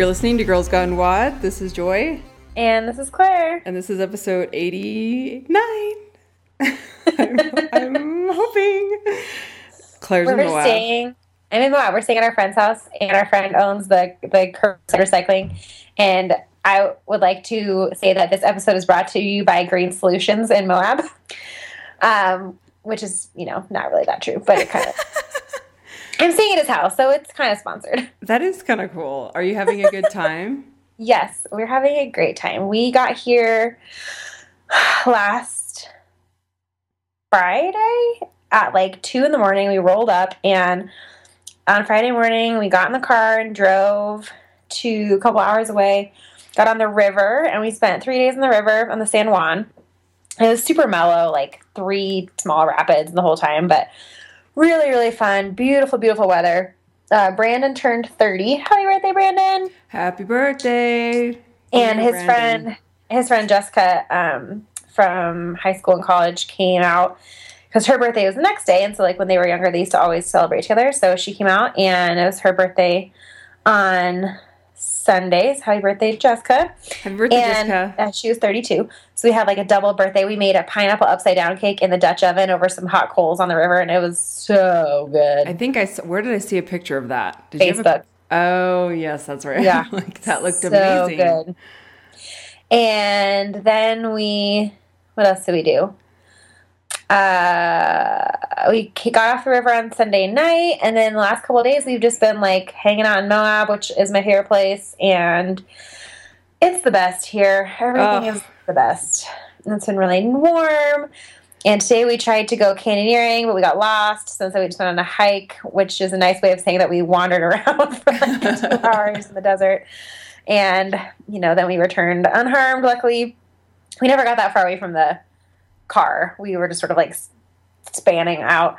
You're listening to Girls Gone WOD. This is Joy, And this is Claire. and this is episode 89. I'm, I'm hoping. Claire's in We're Moab. staying. I'm in Moab. We're staying at our friend's house, and our friend owns the the curbside recycling. And I would like to say that this episode is brought to you by Green Solutions in Moab, um, which is you know not really that true, but it kind of. I'm staying at his house, so it's kind of sponsored. That is kind of cool. Are you having a good time? Yes, we're having a great time. We got here last Friday at like two in the morning. We rolled up, and on Friday morning, we got in the car and drove to a couple hours away. Got on the river, and we spent three days in the river on the San Juan. It was super mellow, like three small rapids the whole time, but really, really fun. Beautiful, beautiful weather. Uh, Brandon turned 30. Happy birthday, Brandon! Happy birthday. and his Brandon. friend his friend jessica um, from high school and college came out because her birthday was the next day and so like when they were younger they used to always celebrate together so she came out and it was her birthday on sundays happy birthday jessica Happy birthday, and Jessica. uh, she was 32 so we had like a double birthday we made a pineapple upside down cake in the dutch oven over some hot coals on the river and it was so good I think I saw, where did I see a picture of that? Did you a- facebook oh, yes, that's right. Yeah. like, that looked so amazing. good. And then we, what else did we do? Uh, we got off the river on Sunday night, and then the last couple of days we've just been like hanging out in Moab, which is my favorite place, and it's the best here. Everything Ugh. is the best. And it's been really warm. And today we tried to go canyoneering, but we got lost. So, so we just went on a hike, which is a nice way of saying that we wandered around for like two hours in the desert. And, you know, then we returned unharmed. Luckily, we never got that far away from the car. We were just sort of like spanning out.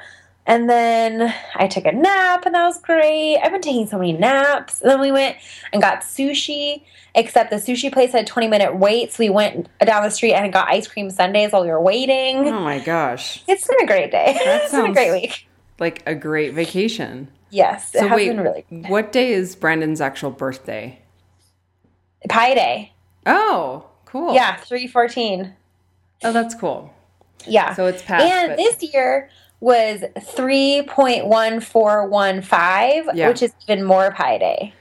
And then I took a nap, and that was great. I've been taking so many naps. And then we went and got sushi, except the sushi place had a 20 minute wait. So we went down the street and got ice cream sundaes while we were waiting. Oh my gosh. It's been a great day. It's been a great week. Like a great vacation. Yes, it So has wait, been really what day is Brandon's actual birthday? Pi Day. Oh, cool. Yeah, three fourteen. Oh, that's cool. Yeah. So it's past. and but- this year was three point one four one five, Yeah. which is even more Pi Day.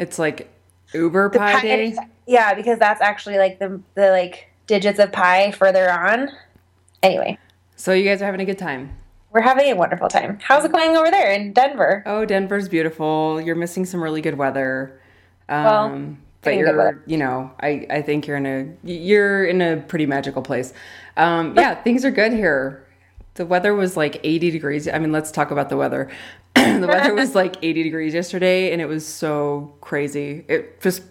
It's like Uber The Pi Day. Yeah, because that's actually like the the like digits of pi further on. Anyway, So you guys are having a good time. we're having a wonderful time. How's it going over there in Denver? Oh, Denver's beautiful. You're missing some really good weather. Um, Well, but you're, you know, I, I think you're in a you're in a pretty magical place. Um, yeah, things are good here. The weather was like 80 degrees. I mean, let's talk about the weather. the weather was like 80 degrees yesterday, and it was so crazy. It just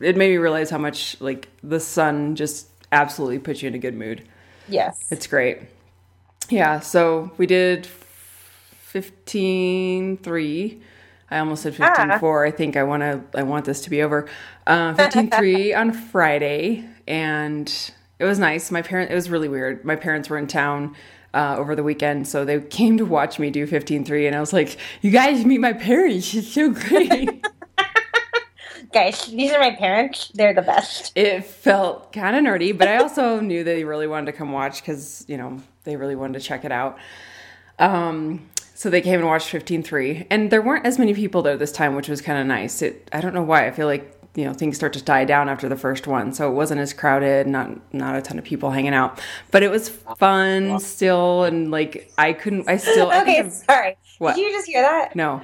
it made me realize how much like the sun just absolutely puts you in a good mood. Yes. It's great. Yeah, so we did 15 3. I almost said 15 Ah. 4. I think I want to I want this to be over. Uh 15 3 on Friday and it was nice. My parent it was really weird. My parents were in town uh, over the weekend, so they came to watch me do 15 3 and I was like, "You guys meet my parents. It's so great." Guys, these are my parents. They're the best. it felt kind of nerdy, but I also knew they really wanted to come watch because, you know, they really wanted to check it out. Um, so they came and watched 15.3. And there weren't as many people there this time, which was kind of nice. It I don't know why. I feel like, you know, things start to die down after the first one. So it wasn't as crowded, not not a ton of people hanging out. But it was fun still and like I couldn't I still Okay, I'm- sorry. What? Did you just hear that? no.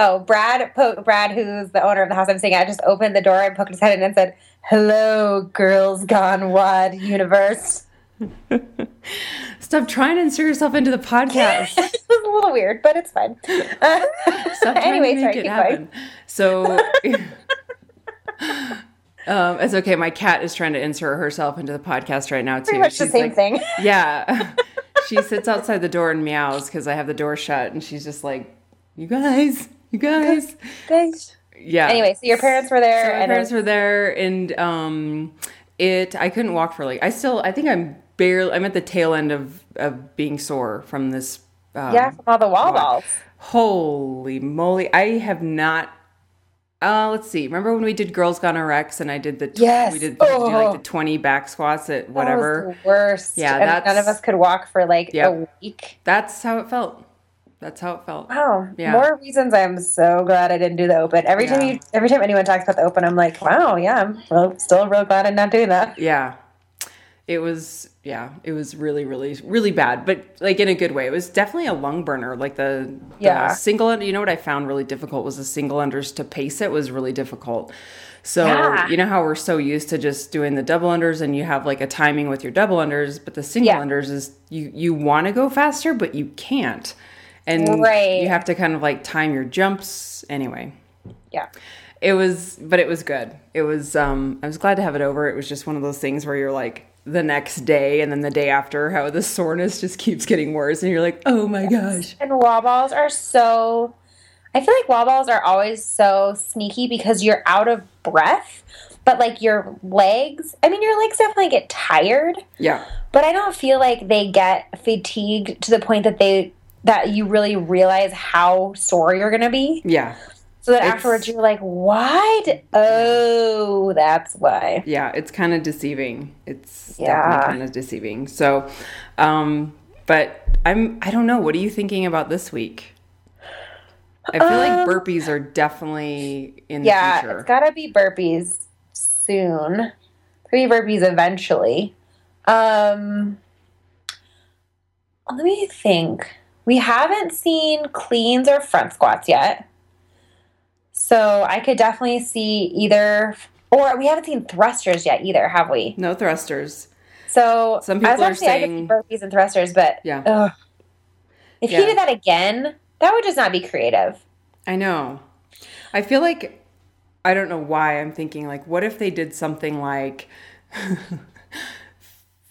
Oh, Brad, po- Brad, who's the owner of the house I'm staying at, just opened the door and poked his head in and said, "Hello, girls gone WOD universe." Stop trying to insert yourself into the podcast. it was a little weird, but it's fine. Uh, Stop trying anyway, to sorry, it happen. going. So um, it's okay. My cat is trying to insert herself into the podcast right now too. Pretty much the same like- thing. Yeah. she sits outside the door and meows because I have the door shut, and she's just like, "You guys, you guys." Thanks. Yeah. Anyway, so your parents were there, So my parents were there, and um, it. I couldn't walk for like. I still. I think I'm barely. I'm at the tail end of of being sore from this. Um, yeah, from all the wall balls. Holy moly! I have not Uh, let's see. Remember when we did Girls Gone RX and I did the tw- Yes. we did, we did like Oh. the twenty back squats at That was whatever. the worst. Yeah, none of us could walk for like Yep. a week. That's how it felt. That's how it felt. Wow. Yeah. More reasons I'm so glad I didn't do the open. Every time you every time anyone talks about the open, I'm like, wow, yeah, I'm real, still real glad I'm not doing that. Yeah. It was yeah, it was really, really, really bad, but like in a good way. It was definitely a lung burner. Like the, the Yeah. single you know what I found really difficult was the single unders to pace it was really difficult. So Yeah. you know how we're so used to just doing the double unders and you have like a timing with your double unders, but the single Yeah. unders is you you want to go faster, but you can't. And Right. you have to kind of like time your jumps anyway. Yeah. It was, but it was good. It was, um, I was glad to have it over. It was just one of those things where you're like the next day and then the day after, how the soreness just keeps getting worse. And you're like, oh my gosh. And wall balls are so I feel like wall balls are always so sneaky because you're out of breath, but like your legs, I mean your legs definitely get tired, Yeah. but I don't feel like they get fatigued to the point that they that you really realize how sore you're going to be. Yeah. So It's- afterwards you're like, why? Did, oh, that's why. Yeah. It's kind of deceiving. It's Yeah. definitely kind of deceiving. So, um, but I'm, I don't know. What are you thinking about this week? I feel like Um, burpees are definitely in the Yeah, it's got to be burpees soon. Three burpees eventually. Um, let me think. We haven't seen cleans or front squats yet. So I could definitely see either, or we haven't seen thrusters yet either, have we? no thrusters. So Some I people was are actually, I could see saying- burpees and thrusters, but Yeah. ugh. if Yeah. he did that again, that would just not be creative. I know. I feel like I don't know why I'm thinking like what if they did something like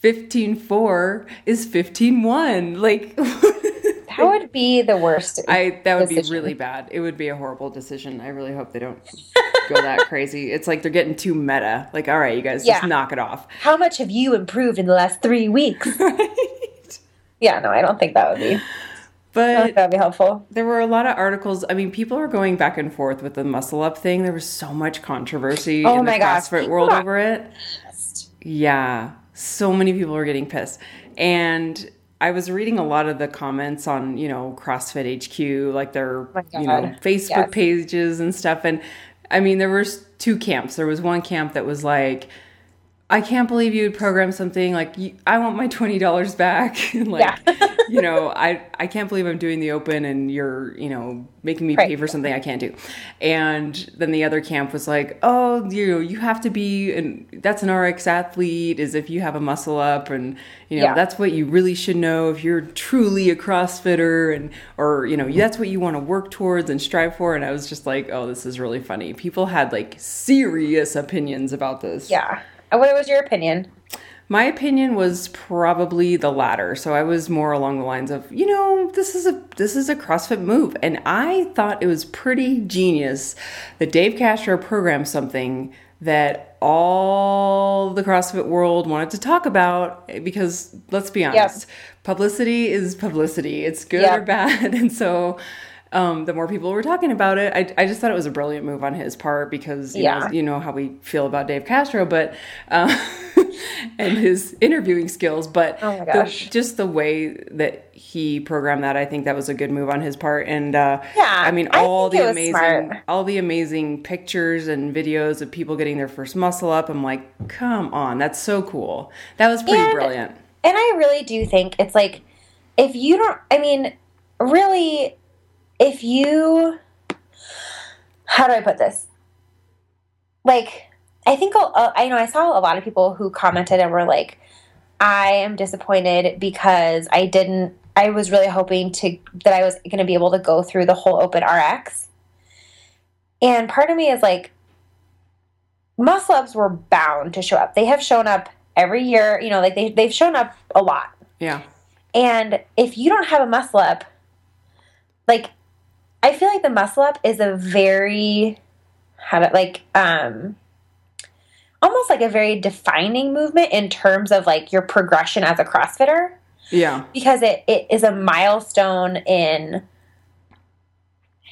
15-4 is 15-1 like That would be the worst. I that would be really bad. It would be a horrible decision. I really hope they don't go that crazy. It's like they're getting too meta. Like all right, you guys just knock it off. How much have you improved in the last three weeks? Yeah, no, I don't think that would be. But that would be helpful. there were a lot of articles. I mean, people were going back and forth with the muscle up thing. There was so much controversy Oh in the gosh, CrossFit world over it. Yeah, so many people were getting pissed. And I was reading a lot of the comments on, you know, CrossFit HQ, like their, Oh you know, Facebook yes. pages and stuff. And I mean, there was two camps. There was one camp that was like, I can't believe you would program something like I want my twenty dollars back. and like, you know, I I can't believe I'm doing the open and you're you know making me pay for something I can't do. And then the other camp was like, oh, you you have to be and that's an RX athlete is if you have a muscle up and you know Yeah. that's what you really should know if you're truly a CrossFitter and or you know that's what you want to work towards and strive for. And I was just like, oh, this is really funny. People had like serious opinions about this. Yeah. Uh, What was your opinion? My opinion was probably the latter. So I was more along the lines of, you know, this is a this is a CrossFit move, and I thought it was pretty genius that Dave Castro programmed something that all the CrossFit world wanted to talk about because let's be honest, publicity is publicity. It's good Yep. or bad, and so um, the more people were talking about it, I, I just thought it was a brilliant move on his part because you know Yeah. you know how we feel about Dave Castro, but uh, and his interviewing skills, but Oh the- just the way that he programmed that, I think that was a good move on his part. And uh, Yeah, I mean, all it the amazing, smart. all the amazing pictures and videos of people getting their first muscle up. I'm like, come on, that's so cool. That was pretty And- brilliant. And I really do think it's like if you don't I mean really if you how do I put this? Like I think I know I saw a lot of people who commented and were like I am disappointed because I didn't I was really hoping to that I was going to be able to go through the whole open RX. And part of me is like muscle ups were bound to show up. They have shown up every year, you know, like they they've shown up a lot. Yeah. And if you don't have a muscle up, like I feel like the muscle up is a very how to like um almost like a very defining movement in terms of like your progression as a CrossFitter. Yeah. because it, it is a milestone in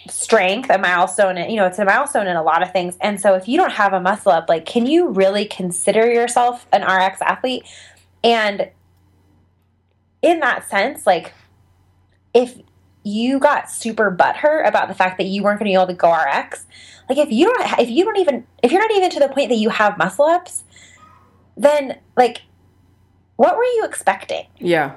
strength a milestone in, you know it's a milestone in a lot of things. And so if you don't have a muscle up like can you really consider yourself an rx athlete? And in that sense like if you got super butthurt about the fact that you weren't going to be able to go rx like if you don't if you don't even if you're not even to the point that you have muscle ups then like what were you expecting Yeah.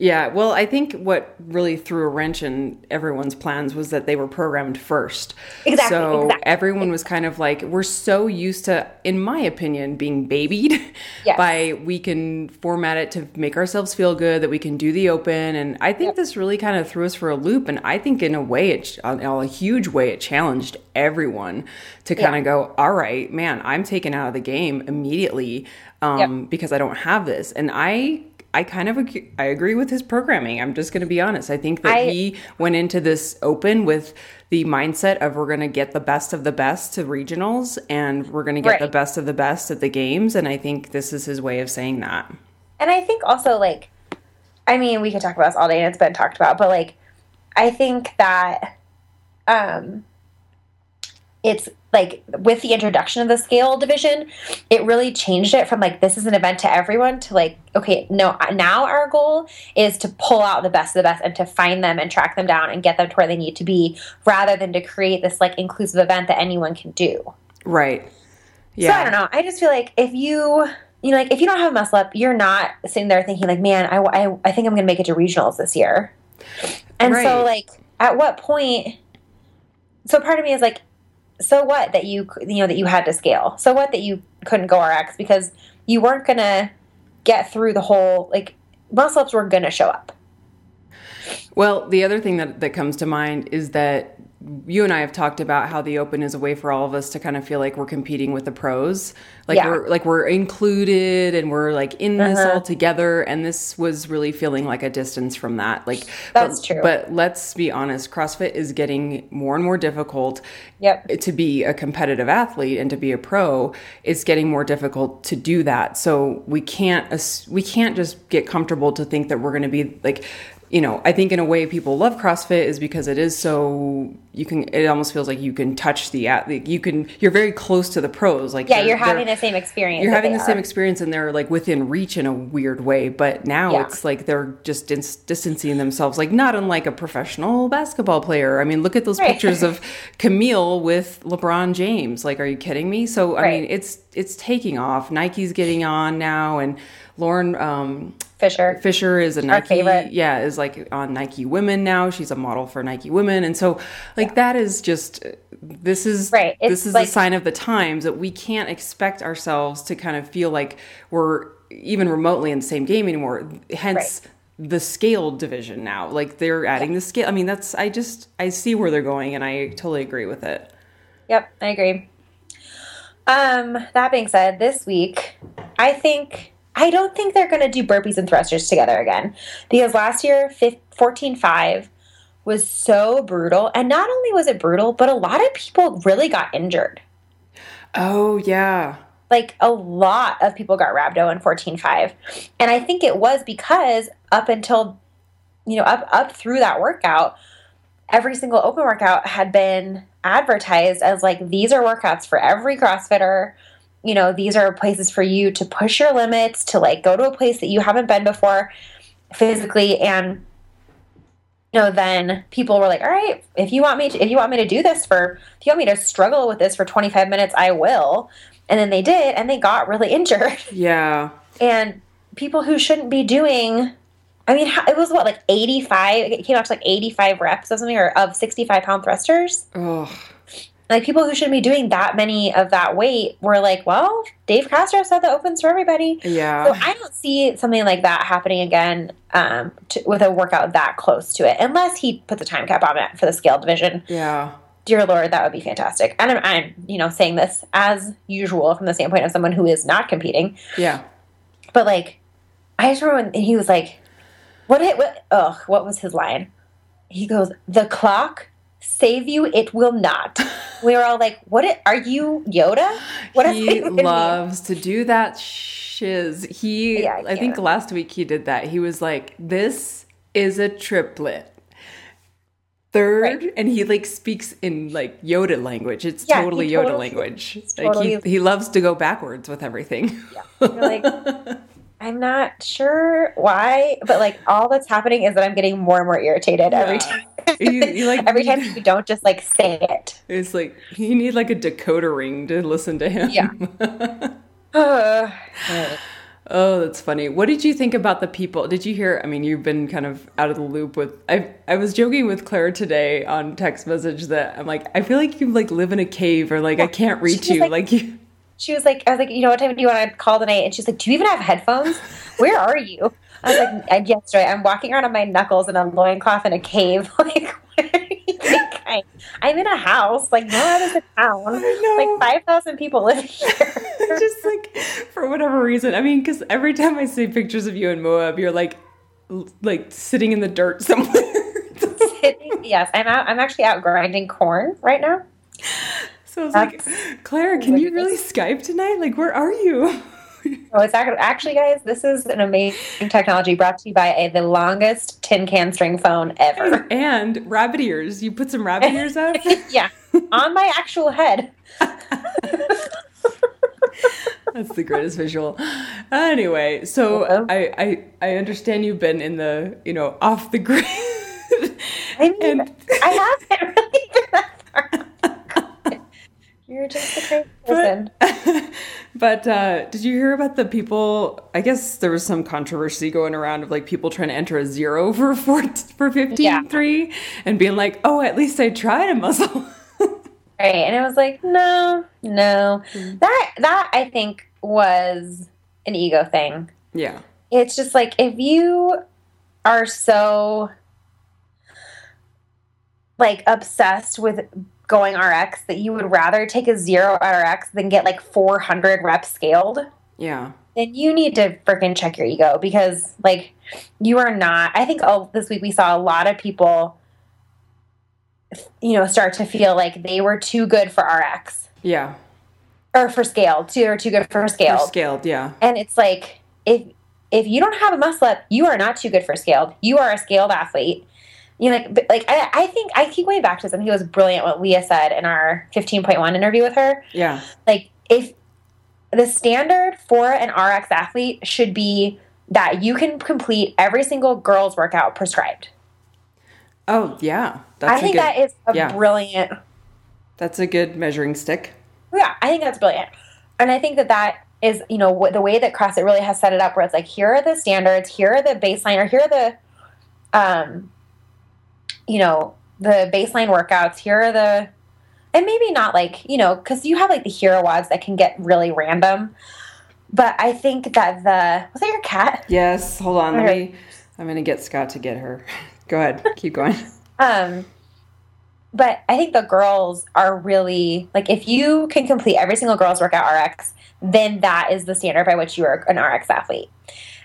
Yeah, well, I think what really threw a wrench in everyone's plans was that they were programmed first. Exactly, So exactly. everyone was kind of like, we're so used to, in my opinion, being babied Yes. by we can format it to make ourselves feel good, that we can do the open. And I think this really kind of threw us for a loop. And I think in a way, it, in a huge way, it challenged everyone to kind Yeah. of go, all right, man, I'm taken out of the game immediately um, because I don't have this. And I I kind of ag- I agree with his programming. I'm just going to be honest. I think that I- he went into this open with the mindset of we're going to get the best of the best to regionals and we're going to get the best of the best at the games and I think this is his way of saying that. And I think also like I mean, we could talk about this all day and it's been talked about, but like I think that um it's like with the introduction of the scale division, it really changed it from like this is an event to everyone to like okay, no, now our goal is to pull out the best of the best and to find them and track them down and get them to where they need to be rather than to create this like inclusive event that anyone can do. Right. Yeah. So I don't know. I just feel like if you, you know, like if you don't have a muscle up, you're not sitting there thinking like, man, I, I, I think I'm going to make it to regionals this year. And so like, at what point? So part of me is like, so what that you, you know, that you had to scale. So what that you couldn't go RX because you weren't to get through the whole like muscle ups were to show up. Well, the other thing that, that comes to mind is that you and I have talked about how the open is a way for all of us to kind of feel like we're competing with the pros. Like Yeah. we're like we're included and we're like in this Uh-huh. all together and this was really feeling like a distance from that. Like That's but, true. But let's be honest, CrossFit is getting more and more difficult Yep. to be a competitive athlete and to be a pro it's getting more difficult to do that so we can't we can't just get comfortable to think that we're going to be like you know i think in a way people love crossfit is because it is so you can it almost feels like you can touch the athlete you can you're very close to the pros like Yeah, you're having the same experience. you're having the same experience and they're like within reach in a weird way but now Yeah. it's like they're just dis- distancing themselves like not unlike a professional basketball player i mean look at those Right. pictures of camille with lebron james like are you kidding me so i Right. mean it's it's taking off nike's getting on now and lauren um, Fisher. Fisher is a Nike, yeah, is like on Nike Women now. She's a model for Nike Women, and so like that is just this is Right. It's This is like- a sign of the times that we can't expect ourselves to kind of feel like we're even remotely in the same game anymore. Hence. The scale division now, like they're adding the scale. I mean, that's I just I see where they're going, and I totally agree with it. Yep, I agree. Um, that being said, this week, I think I don't think they're going to do burpees and thrusters together again because last year, 14.5 was so brutal. And not only was it brutal, but a lot of people really got injured. Oh yeah, Like a lot of people got rhabdo in 14.5. And I think it was because up until, you know, up, up through that workout, every single open workout had been advertised as like these are workouts for every crossfitter you know these are places for you to push your limits to like go to a place that you haven't been before physically. And you know then people were like all right if you want me to if you want me to do this for if you want me to struggle with this for 25 minutes i will. And then they did and they got really injured. Yeah. and people who shouldn't be doing i mean it was what like 85 it came out to like 85 reps or something or of 65 pound thrusters? Oh like people who shouldn't be doing that many of that weight were like well dave castro said that opens for everybody yeah. so i don't see something like that happening again um, to, with a workout that close to it unless he put the time cap on it for the scale division yeah. dear lord that would be fantastic and i'm, I'm you know saying this as usual from the standpoint of someone who is not competing Yeah. but like, I just remember when he was like, "What? It, what? Ugh! What was his line?" He goes, "The clock save you, it will not." we were all like, "What? It, are you Yoda? What he that mean?" loves to do that shiz. He, Yeah, I I, think last week he did that. He was like, "This is a triplet." third Right. and he like speaks in like Yoda language. It's Yeah, totally he Yoda totally- language. it's Like he, totally- he loves to go backwards with everything. You're like, I'm not sure why, but like all that's happening is that I'm getting more and more irritated every time. You- you, like, every time you don't just like say it. It's like you need like a decoder ring to listen to him. Yeah. Uh, Oh, that's funny. What did you think about the people? Did you hear? I mean, you've been kind of out of the loop with. I I was joking with Claire today on text message that I'm like, I feel like you like live in a cave or like I can't reach you. like- Like, you. she was like, I was like, you know, what time do you want to call tonight? And she's like, do you even have headphones? Where are you? I was like, I guess right. I'm walking around on my knuckles in a loincloth in a cave. like, where do you think I, I'm in a house. Like, no one is a town. Like, 5,000 people live here. just like for whatever reason. I mean, because every time I see pictures of you in Moab, you're like, like sitting in the dirt somewhere. yes, I'm out. I'm actually out grinding corn right now. so I was like, Claire, can you really Skype tonight? Like, where are you? Oh, it's ac- actually, guys, this is an amazing technology brought to you by a, the longest tin can string phone ever. and rabbit ears. You put some rabbit ears out. yeah, on my actual head. That's the greatest visual. Anyway, so Hello. I, I I understand you've been in the you know off the grid. I mean, And- I haven't really been that far. You're just a crazy person. but but uh, did you hear about the people? I guess there was some controversy going around of like people trying to enter a zero for four, for fifteen Yeah. three and being like, oh, at least I tried a muscle. Right. And it was like, no, no. Mm. That that I think was an ego thing. yeah, It's just like if you are so like obsessed with going RX that you would rather take a zero RX than get like 400 reps scaled, yeah, then you need to freaking check your ego because like you are not. I think oh, this week we saw a lot of people you know start to feel like they were too good for RX yeah. or for scaled, too or too good for scaled. scaled, yeah, And it's like if if you don't have a muscle up, you are not too good for scaled. You are a scaled athlete. You know, like like I, I think I keep going back to this. I think it was brilliant what Leah said in our fifteen point one interview with her. yeah, Like if the standard for an RX athlete should be that you can complete every single girl's workout prescribed. oh yeah. That's I think good, that is a yeah. brilliant that's a good measuring stick. Yeah, I think that's brilliant. And I think that that is, you know, the way that CrossFit really has set it up where it's like, here are the standards, here are the baseline, or here are the, um, you know, the baseline workouts, here are the, and maybe not like, you know, because you have like the hero WODs that can get really random. But I think that the, was that your cat? Yes, hold on. Let me. I'm gonna get Scott to get her. Go ahead. Keep going. Um, but I think the girls are really like if you can complete every single girls workout RX, then that is the standard by which you are an RX athlete.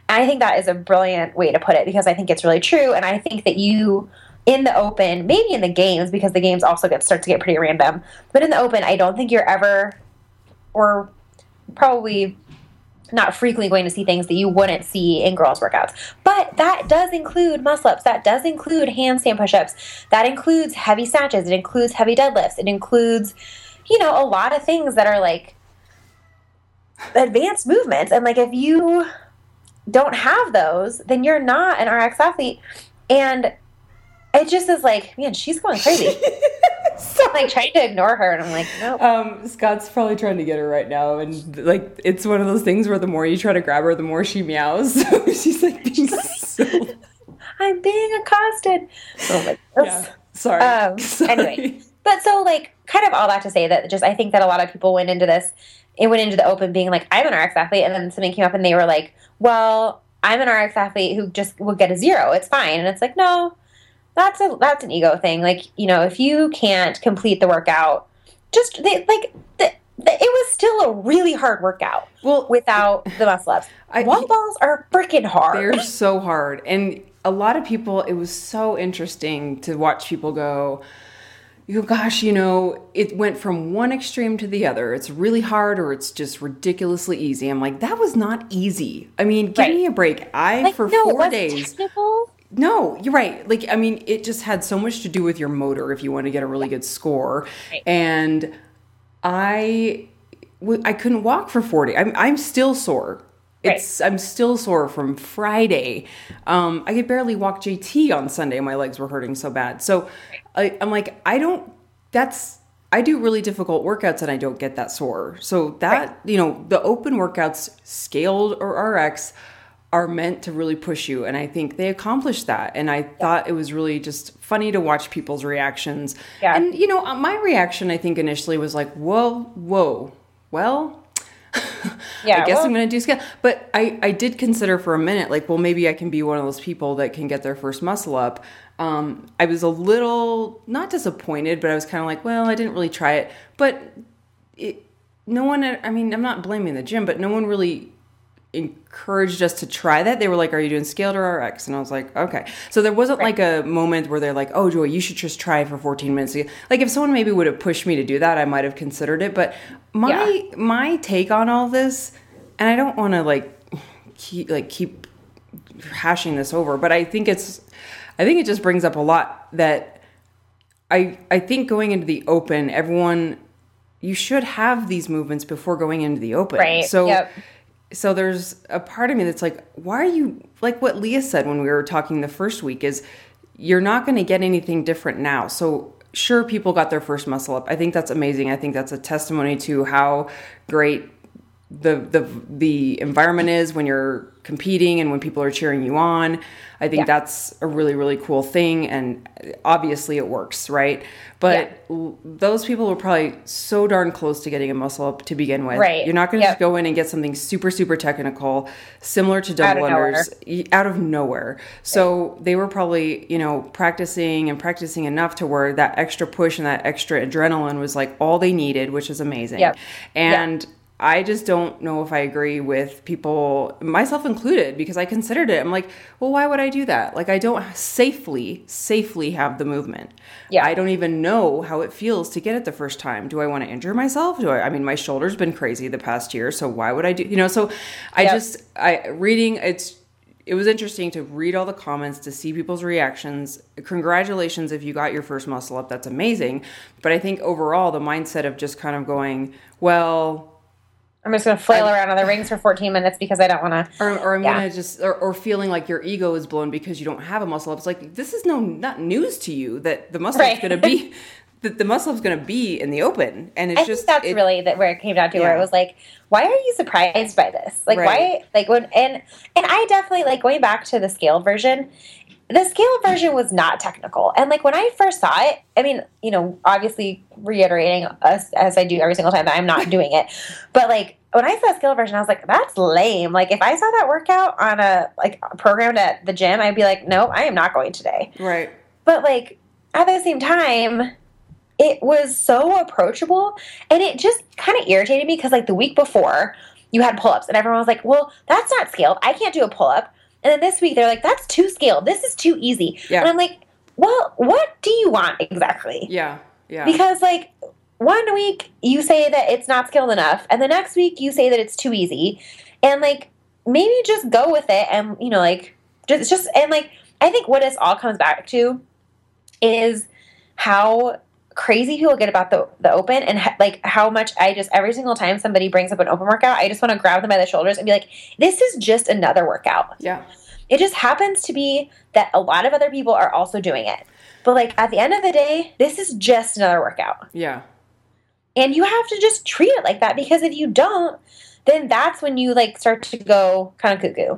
And I think that is a brilliant way to put it because I think it's really true. And I think that you in the open, maybe in the games, because the games also get start to get pretty random. But in the open, I don't think you're ever or probably not frequently going to see things that you wouldn't see in girls' workouts. But that does include muscle ups, that does include handstand push ups, that includes heavy snatches, it includes heavy deadlifts, it includes, you know, a lot of things that are like advanced movements. And like if you don't have those, then you're not an RX athlete. And it just is like, man, she's going crazy. so, I'm like trying to ignore her, and I'm like, no. um, Scott's probably trying to get her right now, and like it's one of those things where the more you try to grab her, the more she meows. So she's like being so. I'm being accosted. Oh my goodness. Yeah. Sorry. Um, Sorry. anyway. But so, like, kind of all that to say that just I think that a lot of people went into this, it went into the open being like, I'm an RX athlete, and then something came up and they were like, well, I'm an RX athlete who just will get a zero. It's fine, and it's like, no, that's a that's an ego thing. Like, you know, if you can't complete the workout, just they, like the, the, it was still a really hard workout Well, without the muscle ups. I- Wall balls are freaking hard. They're so hard. And a lot of people, it was so interesting to watch people go, you go, gosh, you know, it went from one extreme to the other. It's really hard or it's just ridiculously easy. I'm like, that was not easy. I mean, give Right. me a break. I, like, for no, four days, technical. No, you're right. Like, I mean, it just had so much to do with your motor if you want to get a really good score. Right. And I, w- I couldn't walk for 40. I'm, I'm still sore. It's, I'm still sore from Friday. Um, I could barely walk JT on Sunday. My legs were hurting so bad. So I, I'm like, I don't, that's, I do really difficult workouts and I don't get that sore. So that, Right. you know, the open workouts, scaled or RX, are meant to really push you. And I think they accomplished that. And I thought it was really just funny to watch people's reactions. Yeah. And, you know, uh, my reaction, I think initially was like, whoa, whoa, well, Yeah, I guess well- I'm going to do scale. But I, I did consider for a minute, like, well, maybe I can be one of those people that can get their first muscle up. Um, I was a little not disappointed, but I was kind of like, well, I didn't really try it. But it, no one, I mean, I'm not blaming the gym, but no one really encouraged us to try that. They were like, "Are you doing scaled or RX?" And I was like, "Okay." So there wasn't like a moment where they're like, "Oh, Joy, you should just try for 14 minutes." Like if someone maybe would have pushed me to do that, I might have considered it. But my my take on all this, and I don't want to like keep like keep hashing this over, but I think it's I think it just brings up a lot that I I think going into the open, everyone you should have these movements before going into the open. Right. So Yep. So there's a part of me that's like, why are you like what Leah said when we were talking the first week is you're not going to get anything different now. So sure people got their first muscle up. I think that's amazing. I think that's a testimony to how great the the the environment is when you're competing and when people are cheering you on. I think Yeah. that's a really really cool thing and obviously it works, right? But l- those people were probably so darn close to getting a muscle up to begin with. Right. You're not going to Yep. just go in and get something super super technical similar to Out double nowhere. unders y- out of nowhere. So they were probably, you know, practicing and practicing enough to where that extra push and that extra adrenaline was like all they needed, which is amazing. Yep. And I just don't know if I agree with people, myself included, because I considered it. I'm like, well, why would I do that? Like, I don't safely, safely have the movement. Yeah. I don't even know how it feels to get it the first time. Do I want to injure myself? Do I? I mean, my shoulder's been crazy the past year, so why would I do? You know, so I Yep. just, I reading it's. It was interesting to read all the comments to see people's reactions. Congratulations if you got your first muscle up. That's amazing. But I think overall, the mindset of just kind of going, well, I'm just going to flail around on the rings for 14 minutes because I don't want to. or, or I'm Yeah. gonna just or, or feeling like your ego is blown because you don't have a muscle up. It's like this is no not news to you that the muscle Right. is gonna be that the muscle is gonna be in the open, and it's I just that's it- really that where it came down to where it was like, why are you surprised by this? Like Right. why like when and and I definitely like going back to the scaled version. The scaled version was not technical. And like when I first saw it, I mean, you know, obviously reiterating us as I do every single time that I'm not doing it. But like when I saw the scaled version, I was like, that's lame. Like if I saw that workout on a like programmed at the gym, I'd be like, no, I am not going today. right. But like at the same time, it was so approachable and it just kind of irritated me because like the week before you had pull-ups and everyone was like, well, that's not scaled. I can't do a pull-up. And then this week they're like, that's too scaled. This is too easy. Yeah. And I'm like, well, what do you want exactly? Yeah, yeah, Because like one week you say that it's not skilled enough, and the next week you say that it's too easy, and like maybe just go with it, and you know like just just and like I think what this all comes back to is how crazy people get about the the open and ha- like how much I just every single time somebody brings up an open workout, I just want to grab them by the shoulders and be like, this is just another workout. yeah, It just happens to be that a lot of other people are also doing it. But like at the end of the day, this is just another workout. yeah. And you have to just treat it like that because if you don't, then that's when you like start to go kind of cuckoo.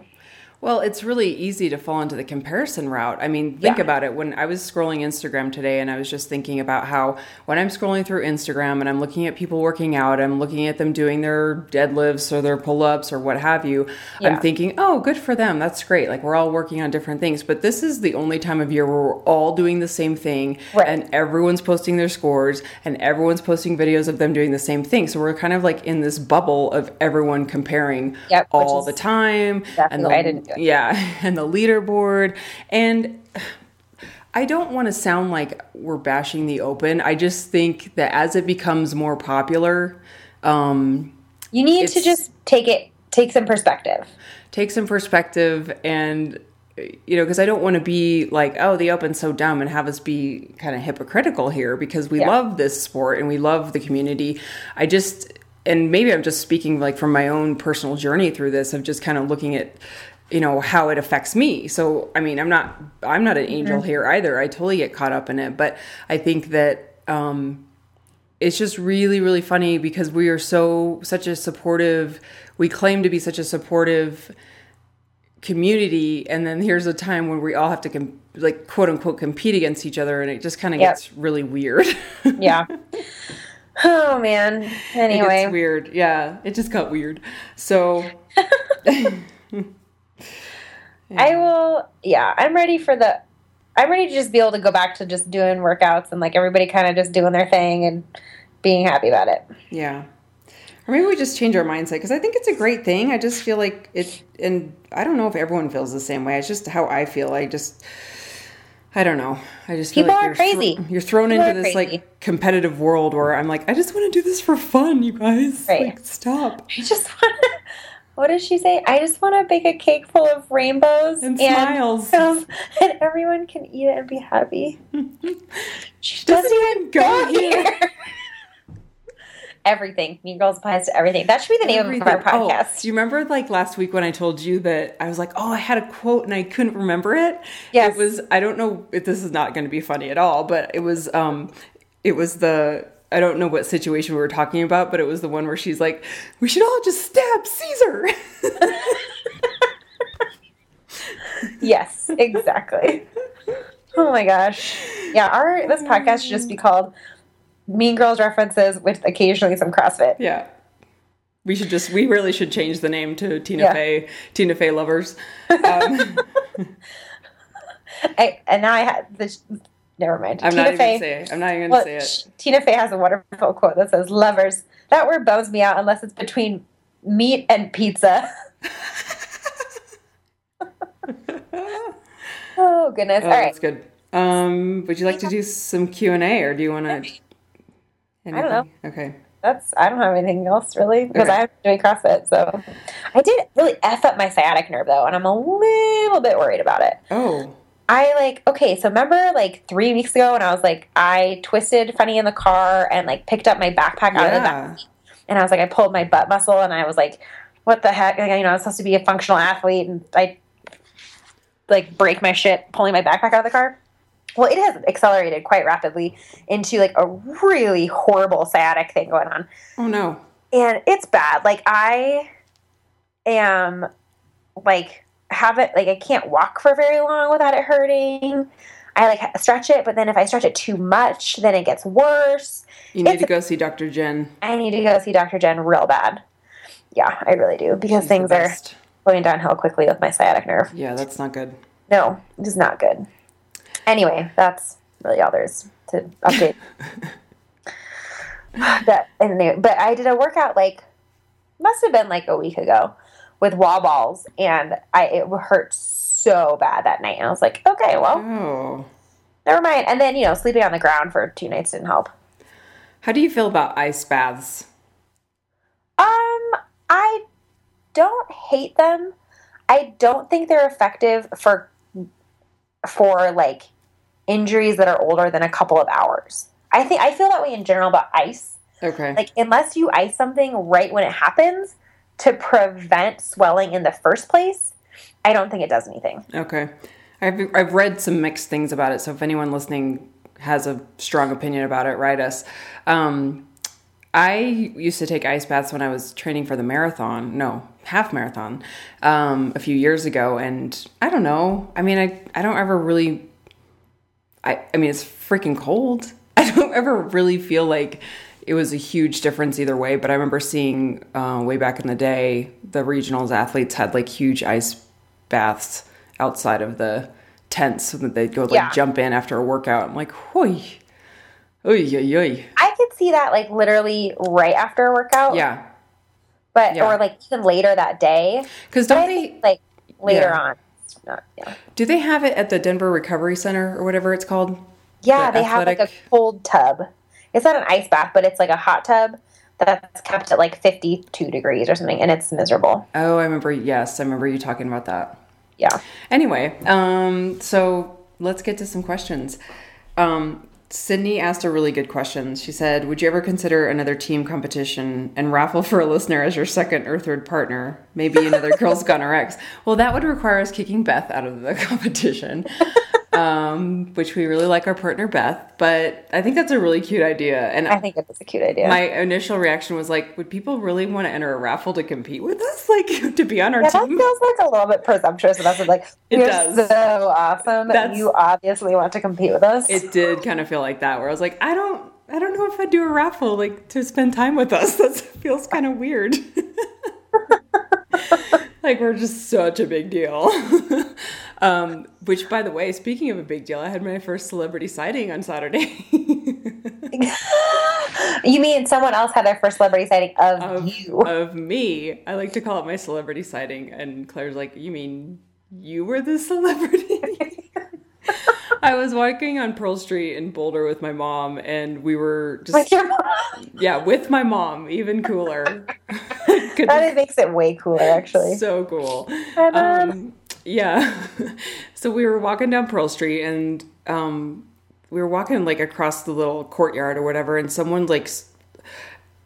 Well, it's really easy to fall into the comparison route. I mean, think Yeah. about it. When I was scrolling Instagram today and I was just thinking about how when I'm scrolling through Instagram and I'm looking at people working out, I'm looking at them doing their deadlifts or their pull ups or what have you, Yeah. I'm thinking, oh, good for them. That's great. Like we're all working on different things. But this is the only time of year where we're all doing the same thing Right. and everyone's posting their scores and everyone's posting videos of them doing the same thing. So we're kind of like in this bubble of everyone comparing Yep, all is the time. exactly the why I didn't do it. yeah, and the leaderboard. And I don't want to sound like we're bashing the open. I just think that as it becomes more popular, um, You need to just take it, take some perspective. take some perspective and you know, because I don't want to be like, oh, the Open's so dumb and have us be kind of hypocritical here because we Yeah. love this sport and we love the community. I just, and maybe I'm just speaking like from my own personal journey through this of just kind of looking at, you know, how it affects me. So, I mean, I'm not, I'm not an angel here either. I totally get caught up in it, but I think that, um, it's just really really funny because we are so such a supportive we claim to be such a supportive community and then here's a time when we all have to com- like quote unquote compete against each other and it just kind of Yep. gets really weird Yeah. oh man. Anyway. gets weird yeah it just got weird so I will. Yeah, I'm ready for the. I'm ready to just be able to go back to just doing workouts and like everybody kind of just doing their thing and being happy about it. yeah or maybe we just change our mindset because i think it's a great thing i just feel like it and i don't know if everyone feels the same way it's just how i feel i just I don't know. I just feel People like are you're crazy. you're thrown People into this crazy. like competitive world where I'm like, I just want to do this for fun, you guys. Right. Like, stop. I just want to. What does she say? I just want to bake a cake full of rainbows And smiles. um, and everyone can eat it and be happy. she doesn't even go here. everything. Mean Girls applies to everything. That should be the name of our Everything. Oh, podcast. do you remember like last week when I told you that I was like, oh, I had a quote and I couldn't remember it? Yes. It was, I don't know if this is not going to be funny at all, but it was, um, it was the, I don't know what situation we were talking about, but it was the one where she's like, we should all just stab Caesar. Yes, exactly. oh my gosh. Yeah, our this podcast should just be called Mean Girls References with occasionally some CrossFit. yeah. We should just, we really should change the name to Tina Yeah. Fey, Tina Fey Lovers. Um, I, and now I had this. Never mind. I'm not Tina even Fey. going to say it. I'm not even Well, say it. Tina Fey has a wonderful quote that says, "Lovers." That word bums me out unless it's between meat and pizza. oh goodness! Oh, All right. that's good. Um, would you like to do some Q and A, or do you want to? I don't know. Okay. That's I don't have anything else really because Okay. I'm doing CrossFit. So I did really f up my sciatic nerve though, and I'm a little bit worried about it. Oh, I like okay, so remember like three weeks ago when I was like I twisted funny in the car and like picked up my backpack out of the back, and I was like I pulled my butt muscle and I was like, what the heck? Like, you know, I was supposed to be a functional athlete and I like break my shit pulling my backpack out of the car. Well, it has accelerated quite rapidly into like a really horrible sciatic thing going on Oh no. and it's bad. Like I am like have it like I can't walk for very long without it hurting. I like stretch it, but then if I stretch it too much, then it gets worse. You need It's- to go see Dr. Jen. I need to go see Dr. Jen real bad. Yeah, I really do because She's things are going downhill quickly with my sciatic nerve. Yeah, that's not good. No, it is not good. Anyway, that's really all there's to update. that anyway, but I did a workout like must have been like a week ago with wall balls, and I it hurt so bad that night. And I was like, okay, well, Oh. never mind. And then you know, sleeping on the ground for two nights didn't help. How do you feel about ice baths? Um, I don't hate them. I don't think they're effective for for like injuries that are older than a couple of hours. I think I feel that way in general about ice. Okay. Like unless you ice something right when it happens to prevent swelling in the first place, I don't think it does anything. Okay. I've, I've read some mixed things about it, so if anyone listening has a strong opinion about it, write us. Um, I used to take ice baths when I was training for the marathon, no, half marathon, um, a few years ago, and I don't know. I mean, I, I don't ever really. I, I mean, it's freaking cold. I don't ever really feel like it was a huge difference either way, but I remember seeing uh, way back in the day, the regionals athletes had like huge ice baths outside of the tents so that they'd go like Yeah. jump in after a workout. I'm like, hoy, oy, oy, oy. I could see that like literally right after a workout. Yeah. But Yeah. or like even later that day. Because don't they, think like later Yeah. on. Not, yeah. do they have it at the Denver Recovery Center or whatever it's called? Yeah, The they have like a cold tub. It's not an ice bath, but it's like a hot tub that's kept at like 52 degrees or something, and it's miserable. Oh, I remember. Yes, I remember you talking about that. Yeah. Anyway, um, so let's get to some questions. Um, Sydney asked a really good question. She said, Would you ever consider another team competition and raffle for a listener as your second or third partner? Maybe another Girls Gone RX. Well, that would require us kicking Beth out of the competition um, which we really like our partner Beth. But I think that's a really cute idea. And I think it's a cute idea. My initial reaction was like, would people really want to enter a raffle to compete with us? Like to be on our yeah, team? That feels like a little bit presumptuous of us. Like It you're does. so awesome that you obviously want to compete with us. It did kind of feel like that, where I was like, I don't. I don't know if I'd do a raffle like to spend time with us. That feels kind of weird. like we're just such a big deal. um, which, by the way, speaking of a big deal, I had my first celebrity sighting on Saturday. you mean someone else had their first celebrity sighting of, of, you? of me. I like to call it my celebrity sighting. And Claire's like, You mean you were the celebrity? I was walking on Pearl Street in Boulder with my mom, and we were just, with your mom. yeah, with my mom, even cooler. Couldn't- That makes it way cooler, actually. so cool. Um, yeah. so we were walking down Pearl Street and um, we were walking like across the little courtyard or whatever, and someone like.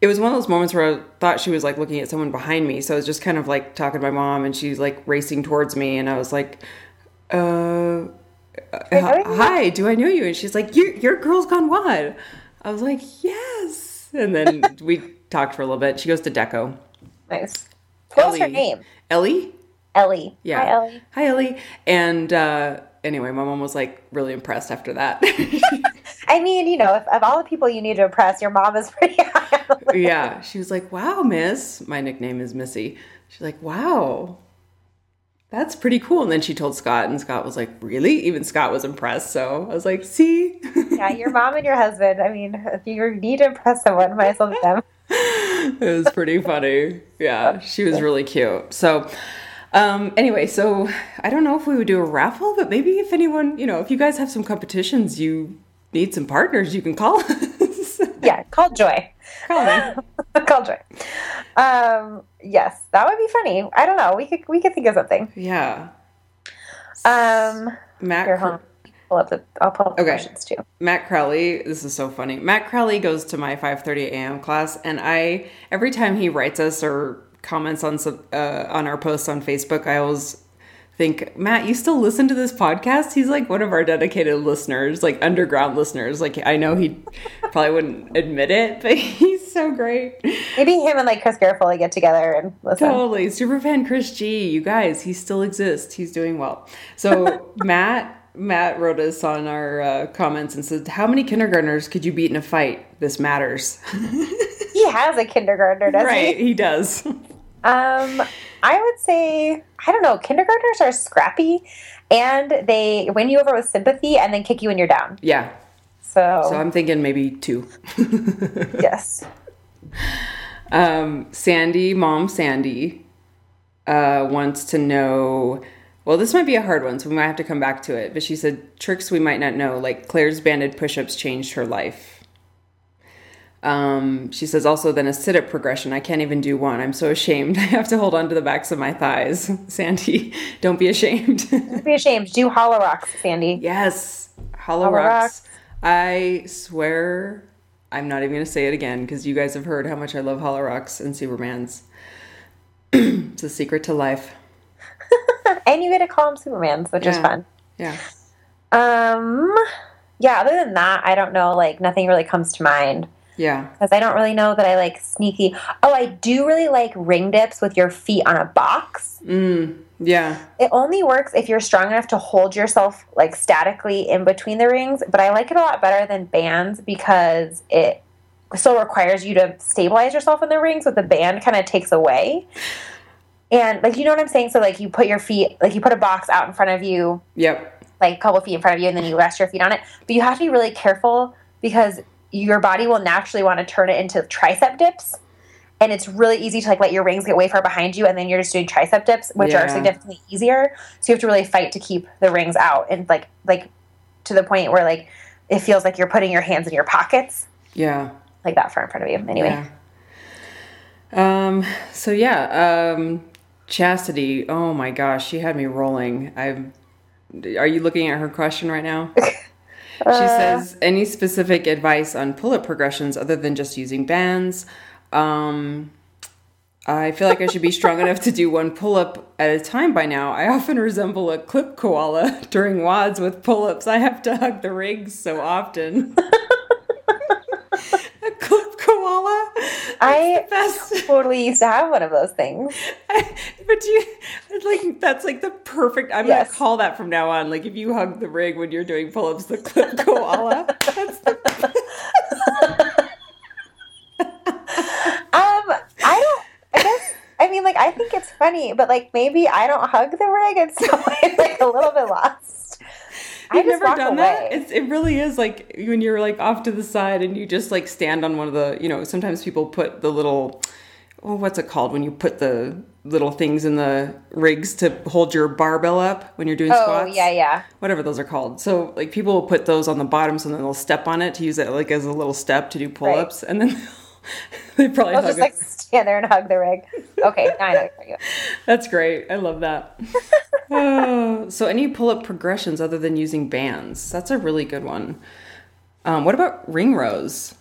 It was one of those moments where I thought she was like looking at someone behind me. So I was just kind of like talking to my mom, and she's like racing towards me, and I was like, uh, Hi. hi, do I know you? And she's like, you're, you're Gone Wild. I was like, yes. And then we talked for a little bit. She goes to Deco. Nice. What was her name? Ellie? Ellie. Yeah. Hi, Ellie. Hi, Ellie. And uh, anyway, my mom was like really impressed after that. I mean, you know, if, of all the people you need to impress, your mom is pretty high on the list. yeah. She was like, wow, miss. My nickname is Missy. She's like, wow. That's pretty cool. And then she told Scott, and Scott was like, Really? Even Scott was impressed. So I was like, See? Yeah, your mom and your husband. I mean, if you need to impress someone, might as well them. it was pretty funny. Yeah, she was really cute. So, um, anyway, so I don't know if we would do a raffle, but maybe if anyone, you know, if you guys have some competitions, you need some partners, you can call us. Yeah, call Joy. call me. call Joy. Um, yes, that would be funny. I don't know. We could we could think of something. Yeah. Um, Matt here, hold on. Pull up the. I'll pull up the Okay. questions too. Matt Crowley, this is so funny. Matt Crowley goes to my 5:30 a.m. class, and I every time he writes us or comments on some uh, on our posts on Facebook, I always think, Matt, you still listen to this podcast? He's like one of our dedicated listeners, like underground listeners. Like I know he probably wouldn't admit it, but he's so great. Maybe him and like Chris Garofoli get together and listen. Totally. super fan Chris G, you guys, he still exists. He's doing well. So Matt Matt wrote us on our uh, comments and said, How many kindergartners could you beat in a fight? This matters. He has a kindergartner, doesn't right, he? he does. Um, I would say I don't know. Kindergartners are scrappy, and they win you over with sympathy, and then kick you when you're down. Yeah. So, So I'm thinking maybe two. yes, Um, Sandy, mom Sandy, uh, wants to know. Well, this might be a hard one, so we might have to come back to it. But she said tricks we might not know, like Claire's banded push-ups changed her life. Um, she says also then a sit-up progression. I can't even do one. I'm so ashamed. I have to hold on to the backs of my thighs. Sandy, don't be ashamed. don't be ashamed. Do hollow rocks, Sandy. yes, hollow, Hollow rocks. rocks. I swear, I'm not even gonna say it again because you guys have heard how much I love hollow rocks and Supermans. it's a secret to life. And you get to call him Superman, which is Yeah. fun. Yeah. Um, yeah. Other than that, I don't know. Like nothing really comes to mind Yeah. because I don't really know that I like sneaky. Oh, I do really like ring dips with your feet on a box. Mm, yeah. It only works if you're strong enough to hold yourself like statically in between the rings, but I like it a lot better than bands because it still requires you to stabilize yourself in the rings, but the band kind of takes away. And like you know what I'm saying? So like you put your feet like you put a box out in front of you, Yep. like a couple feet in front of you, and then you rest your feet on it. But you have to be really careful because your body will naturally want to turn it into tricep dips. And it's really easy to like let your rings get way far behind you, and then you're just doing tricep dips, which Yeah. are significantly easier. So you have to really fight to keep the rings out, and like like to the point where like it feels like you're putting your hands in your pockets, Yeah. like that far in front of you. Anyway, Yeah. Um, so yeah, um, Chastity, oh my gosh, she had me rolling. I'm. Are you looking at her question right now? She says, any specific advice on pull up progressions other than just using bands? Um, I feel like I should be strong enough to do one pull up at a time by now. I often resemble a clip koala during WODs with pull ups. I have to hug the rigs so often. a clip koala? I totally used to have one of those things. but you, like, that's like the perfect. I'm Yes. gonna call that from now on. Like if you hug the rig when you're doing pull ups, the clip koala. That's the Um, I don't. I guess. I mean, like, I think it's funny, but like, maybe I don't hug the rig, and so I'm like a little bit lost. I You've never done away. that? It's, it really is like when you're like off to the side and you just like stand on one of the, you know, sometimes people put the little, oh, what's it called when you put the little things in the rigs to hold your barbell up when you're doing oh squats? yeah, yeah. Whatever those are called. So like people will put those on the bottom so then they'll step on it to use it like as a little step to do pull ups and then they probably I'll just it. like stand there and hug the rig. Okay, now I know you're. That's great. I love that. Oh, so, any pull up progressions other than using bands? That's a really good one. Um, what about ring rows?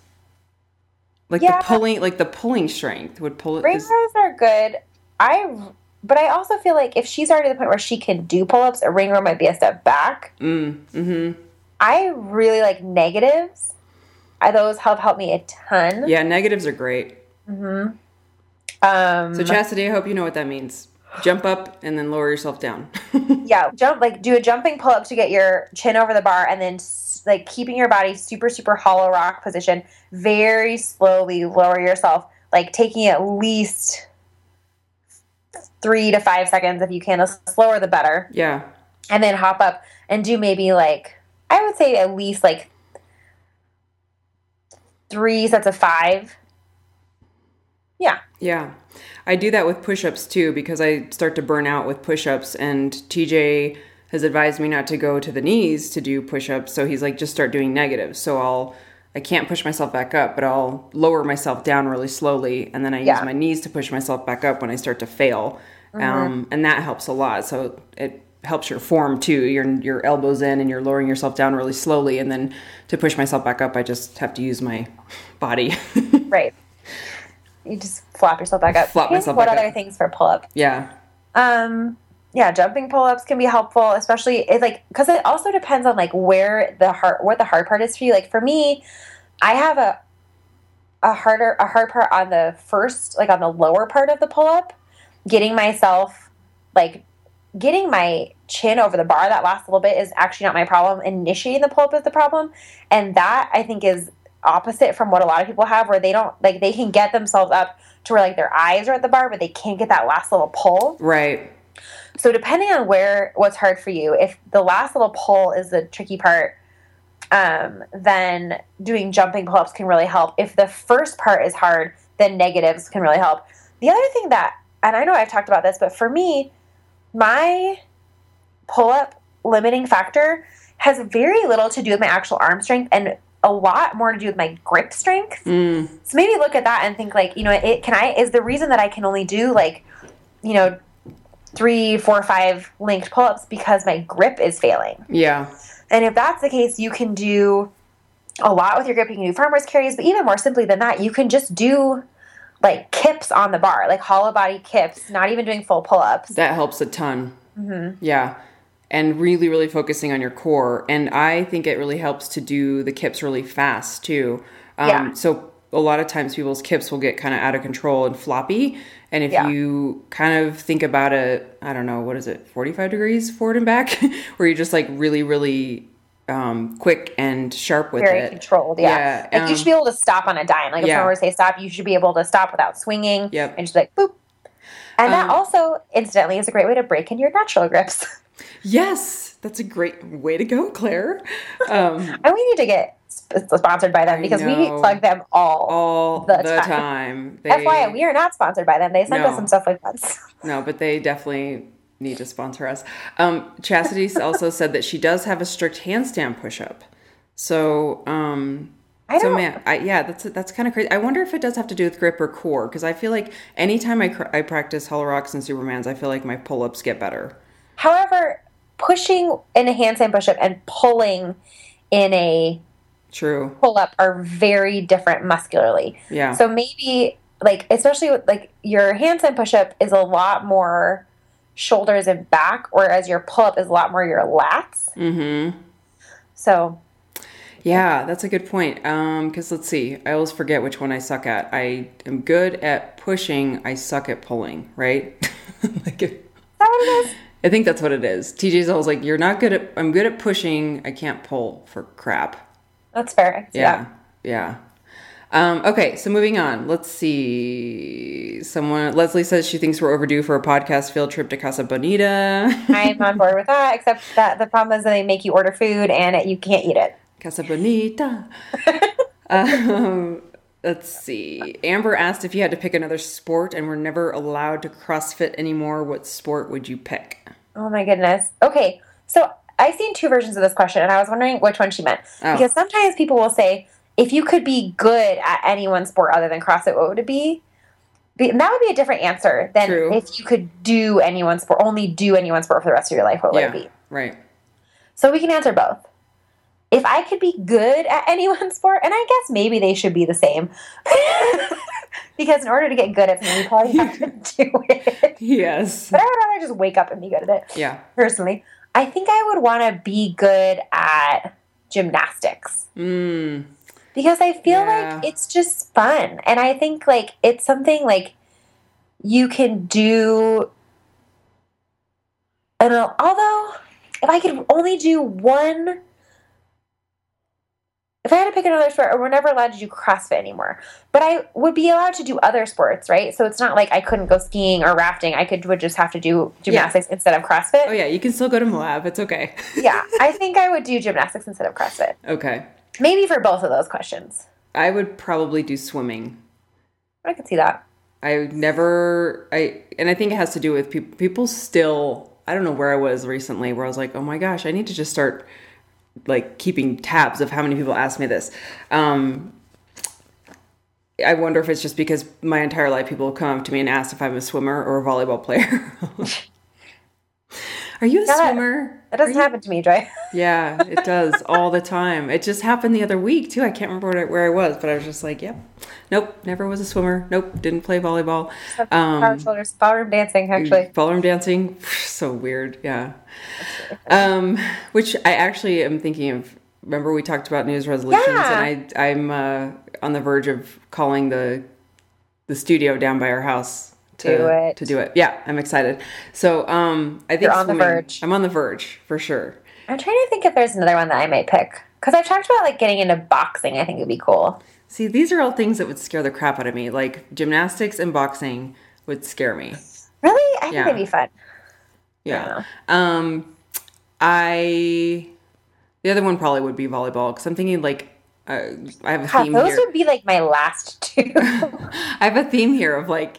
Like Yeah. the pulling, like the pulling strength would pull it. Ring is- rows are good. I, but I also feel like if she's already to the point where she can do pull ups, a ring row might be a step back. Mm, mm-hmm. I really like negatives. I, those have helped me a ton. Yeah, negatives are great. Um, So, Chastity, I hope you know what that means. Jump up and then lower yourself down. yeah, jump like do a jumping pull up to get your chin over the bar, and then like keeping your body super super hollow rock position. Very slowly lower yourself, like taking at least three to five seconds if you can. The slower the better. yeah. and then hop up and do maybe like I would say at least like three sets of five. Yeah. Yeah. I do that with push ups too because I start to burn out with push ups, and TJ has advised me not to go to the knees to do push ups. So he's like, just start doing negatives. So I'll, I can't push myself back up, but I'll lower myself down really slowly. And then I Yeah. use my knees to push myself back up when I start to fail. Um, and that helps a lot. So it helps your form too. Your, your elbows in and you're lowering yourself down really slowly. And then to push myself back up, I just have to use my body. Right. You just flop yourself back up. Flop myself what back other up. things for pull up? yeah. Um yeah, jumping pull ups can be helpful, especially it's like because it also depends on like where the hard what the hard part is for you. Like for me, I have a a harder a hard part on the first like on the lower part of the pull up, getting myself like getting my chin over the bar that last little bit is actually not my problem. Initiating the pull up is the problem, and that I think is opposite from what a lot of people have, where they don't like they can get themselves up to where like their eyes are at the bar, but they can't get that last little pull. Right. So depending on where what's hard for you, if the last little pull is the tricky part, um, then doing jumping pull-ups can really help. If the first part is hard, then negatives can really help. The other thing that, and I know I've talked about this, but for me, my pull-up limiting factor has very little to do with my actual arm strength and a lot more to do with my grip strength. Mm, So maybe look at that and think like, you know, it can I is the reason that I can only do like, you know, three, four, five linked pull ups because my grip is failing. yeah. And if that's the case, you can do a lot with your grip. You can do farmers carries, but even more simply than that, you can just do like kips on the bar, like hollow body kips, not even doing full pull ups. That helps a ton. Mm-hmm. Yeah. And really, really focusing on your core. And I think it really helps to do the kips really fast too. Um, Yeah. So a lot of times people's kips will get kind of out of control and floppy. And if Yeah. you kind of think about it, I don't know, what is it, 45 degrees forward and back, where you're just like really, really um, quick and sharp with Very it. controlled, yeah. Yeah, like you um, should be able to stop on a dime. Like if yeah. someone were to say stop, you should be able to stop without swinging. Yep. And just like boop. And that Um, also, incidentally, is a great way to break in your natural grips. Yes, that's a great way to go, Claire. Um, And we need to get sponsored by them because we plug them all. all The the, time. time. They, FYI, we are not sponsored by them. They sent No. us some stuff like once. No, but they definitely need to sponsor us. Um, Chastity also said that she does have a strict handstand push up. So um, I So don't- man, I, yeah, that's that's kind of crazy. I wonder if it does have to do with grip or core because I feel like anytime I cr- I practice hollow rocks and supermans, I feel like my pull ups get better. However, pushing in a handstand push up and pulling in a True. pull up are very different muscularly. Yeah. So maybe like especially with like your handstand push up is a lot more shoulders and back, whereas your pull up is a lot more your lats. mm-hmm. So Yeah, that's a good point. Um, because let's see, I always forget which one I suck at. I am good at pushing. I suck at pulling. Right? like, if- is that what it is? I think that's what it is. TJ's always like, "You're not good at. I'm good at pushing. I can't pull for crap." That's fair. Yeah, yeah. Um, okay, so moving on. Let's see. Someone Leslie says she thinks we're overdue for a podcast field trip to Casa Bonita. I'm on board with that, except that the problem is that they make you order food and it, you can't eat it. Casa Bonita. um, let's see. Amber asked if you had to pick another sport and were never allowed to CrossFit anymore. What sport would you pick? Oh my goodness. Okay, so I've seen two versions of this question, and I was wondering which one she meant. Oh. Because sometimes people will say, if you could be good at any one sport other than CrossFit, what would it be? Be- And that would be a different answer than True. if you could do any one sport, only do any one sport for the rest of your life. What would yeah, it be? right. So we can answer both. If I could be good at any one sport, and I guess maybe they should be the same, because in order to get good at something, you probably have to do it. Yes. But I would rather just wake up and be good at it Yeah. personally. I think I would want to be good at gymnastics Mm. Because I feel Yeah. like it's just fun. And I think like it's something like you can do. I don't know. Although, if I could only do one, if I had to pick another sport, we're never allowed to do CrossFit anymore. But I would be allowed to do other sports, right? So it's not like I couldn't go skiing or rafting. I could would just have to do gymnastics instead of CrossFit. Oh yeah, you can still go to Moab. It's okay. yeah, I think I would do gymnastics instead of CrossFit. okay. Maybe for both of those questions. I would probably do swimming. I could see that. I never I and I think it has to do with people people still I don't know where I was recently where I was like, "Oh my gosh, I need to just start like keeping tabs of how many people ask me this." Um I wonder if it's just because my entire life people come up to me and ask if I'm a swimmer or a volleyball player. Are you a Yeah, swimmer? That doesn't happen to me, Joy. Yeah, it does all the time. It just happened the other week too. I can't remember where I- was, but I was just like, "Yep, nope, never was a swimmer. Nope, didn't play volleyball." Power Um, shoulders, ballroom dancing, actually. ballroom dancing, so weird. Yeah. Um, which I actually am thinking of. Remember we talked about news resolutions, Yeah. and I I'm uh, on the verge of calling the the studio down by our house to Do it. to do it. Yeah, I'm excited. So um, I think You're on the verge. I'm on the verge for sure. I'm trying to think if there's another one that I might pick. Because I've talked about like getting into boxing. I think it would be cool. See, these are all things that would scare the crap out of me. Like gymnastics and boxing would scare me. Really? I think Yeah. it'd be fun. Yeah. Um, I the other one probably would be volleyball because I'm thinking like uh, I have a God, theme those here. would be like my last two. I have a theme here of like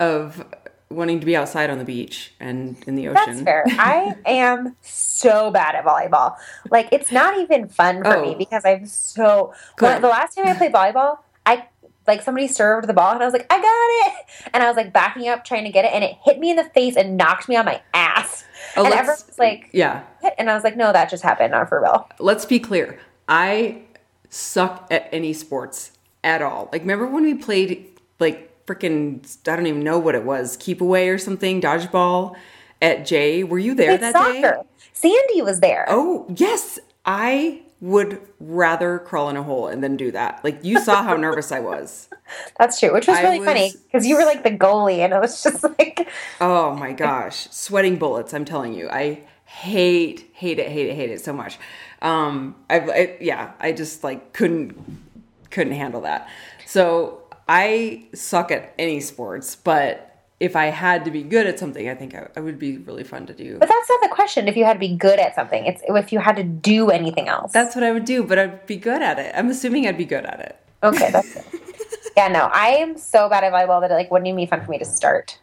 of wanting to be outside on the beach and in the ocean. That's fair. I am so bad at volleyball. Like it's not even fun for Oh. me because I'm so. When, the last time I played volleyball, I like somebody served the ball and I was like, I got it, and I was like backing up trying to get it, and it hit me in the face and knocked me on my ass. Oh, and everyone was like, Yeah. "What?" and I was like, no, that just happened, not for real. Let's be clear. I suck at any sports at all. Like remember when we played like freaking I don't even know what it was, keep away or something, dodgeball at Jay. Were you there It's that soccer. day? Sandy was there. Oh, yes. I would rather crawl in a hole and then do that. Like you saw how nervous I was. That's true, which was I really was- funny because you were like the goalie, and it was just like, Oh my gosh, sweating bullets, I'm telling you. I hate hate it, hate it, hate it so much. Um I, I yeah, I just like couldn't couldn't handle that. So, I suck at any sports, but if I had to be good at something, I think I, I would be really fun to do. but that's not the question. If you had to be good at something, it's if you had to do anything else. That's what I would do, but I'd be good at it. I'm assuming I'd be good at it. Okay, that's it. yeah, no, I am so bad at volleyball that it like wouldn't even be fun for me to start.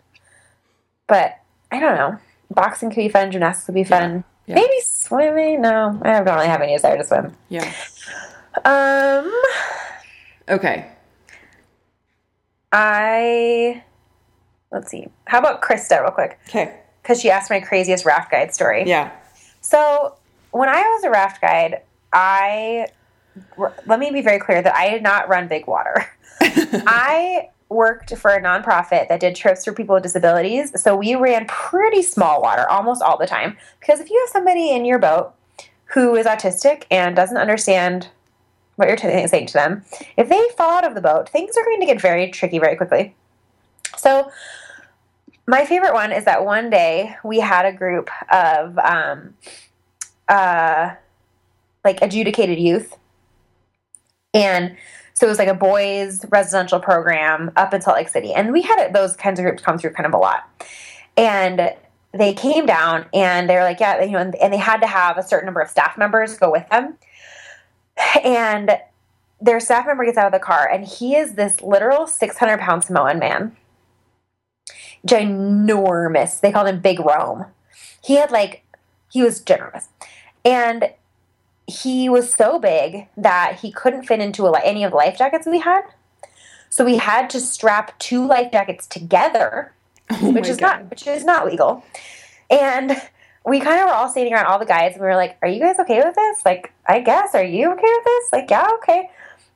But I don't know. Boxing could be fun. Gymnastics could be fun. Yeah. Maybe swimming. No, I don't really have any desire to swim. Yeah. Um, Okay. I let's see. How about Krista, real quick? Okay. Because she asked my craziest raft guide story. Yeah. So when I was a raft guide, I let me be very clear that I did not run big water. I worked for a nonprofit that did trips for people with disabilities. So we ran pretty small water almost all the time. Because if you have somebody in your boat who is autistic and doesn't understand what you're t- saying to them, if they fall out of the boat, things are going to get very tricky very quickly. So my favorite one is that one day we had a group of um, uh, like adjudicated youth. And so it was like a boys residential program up in Salt Lake City. And we had those kinds of groups come through kind of a lot. And they came down and they were like, yeah, you know, and, and they had to have a certain number of staff members go with them. And their staff member gets out of the car and he is this literal 600 pound Samoan man. Ginormous. They called him Big Rome. He had like, he was ginormous. And he was so big that he couldn't fit into a, any of the life jackets we had. So we had to strap two life jackets together, Oh which is God. not which is not legal. And we kind of were all standing around all the guys and we were like, "Are you guys okay with this?" Like, "I guess. Are you okay with this?" Like, "Yeah, okay."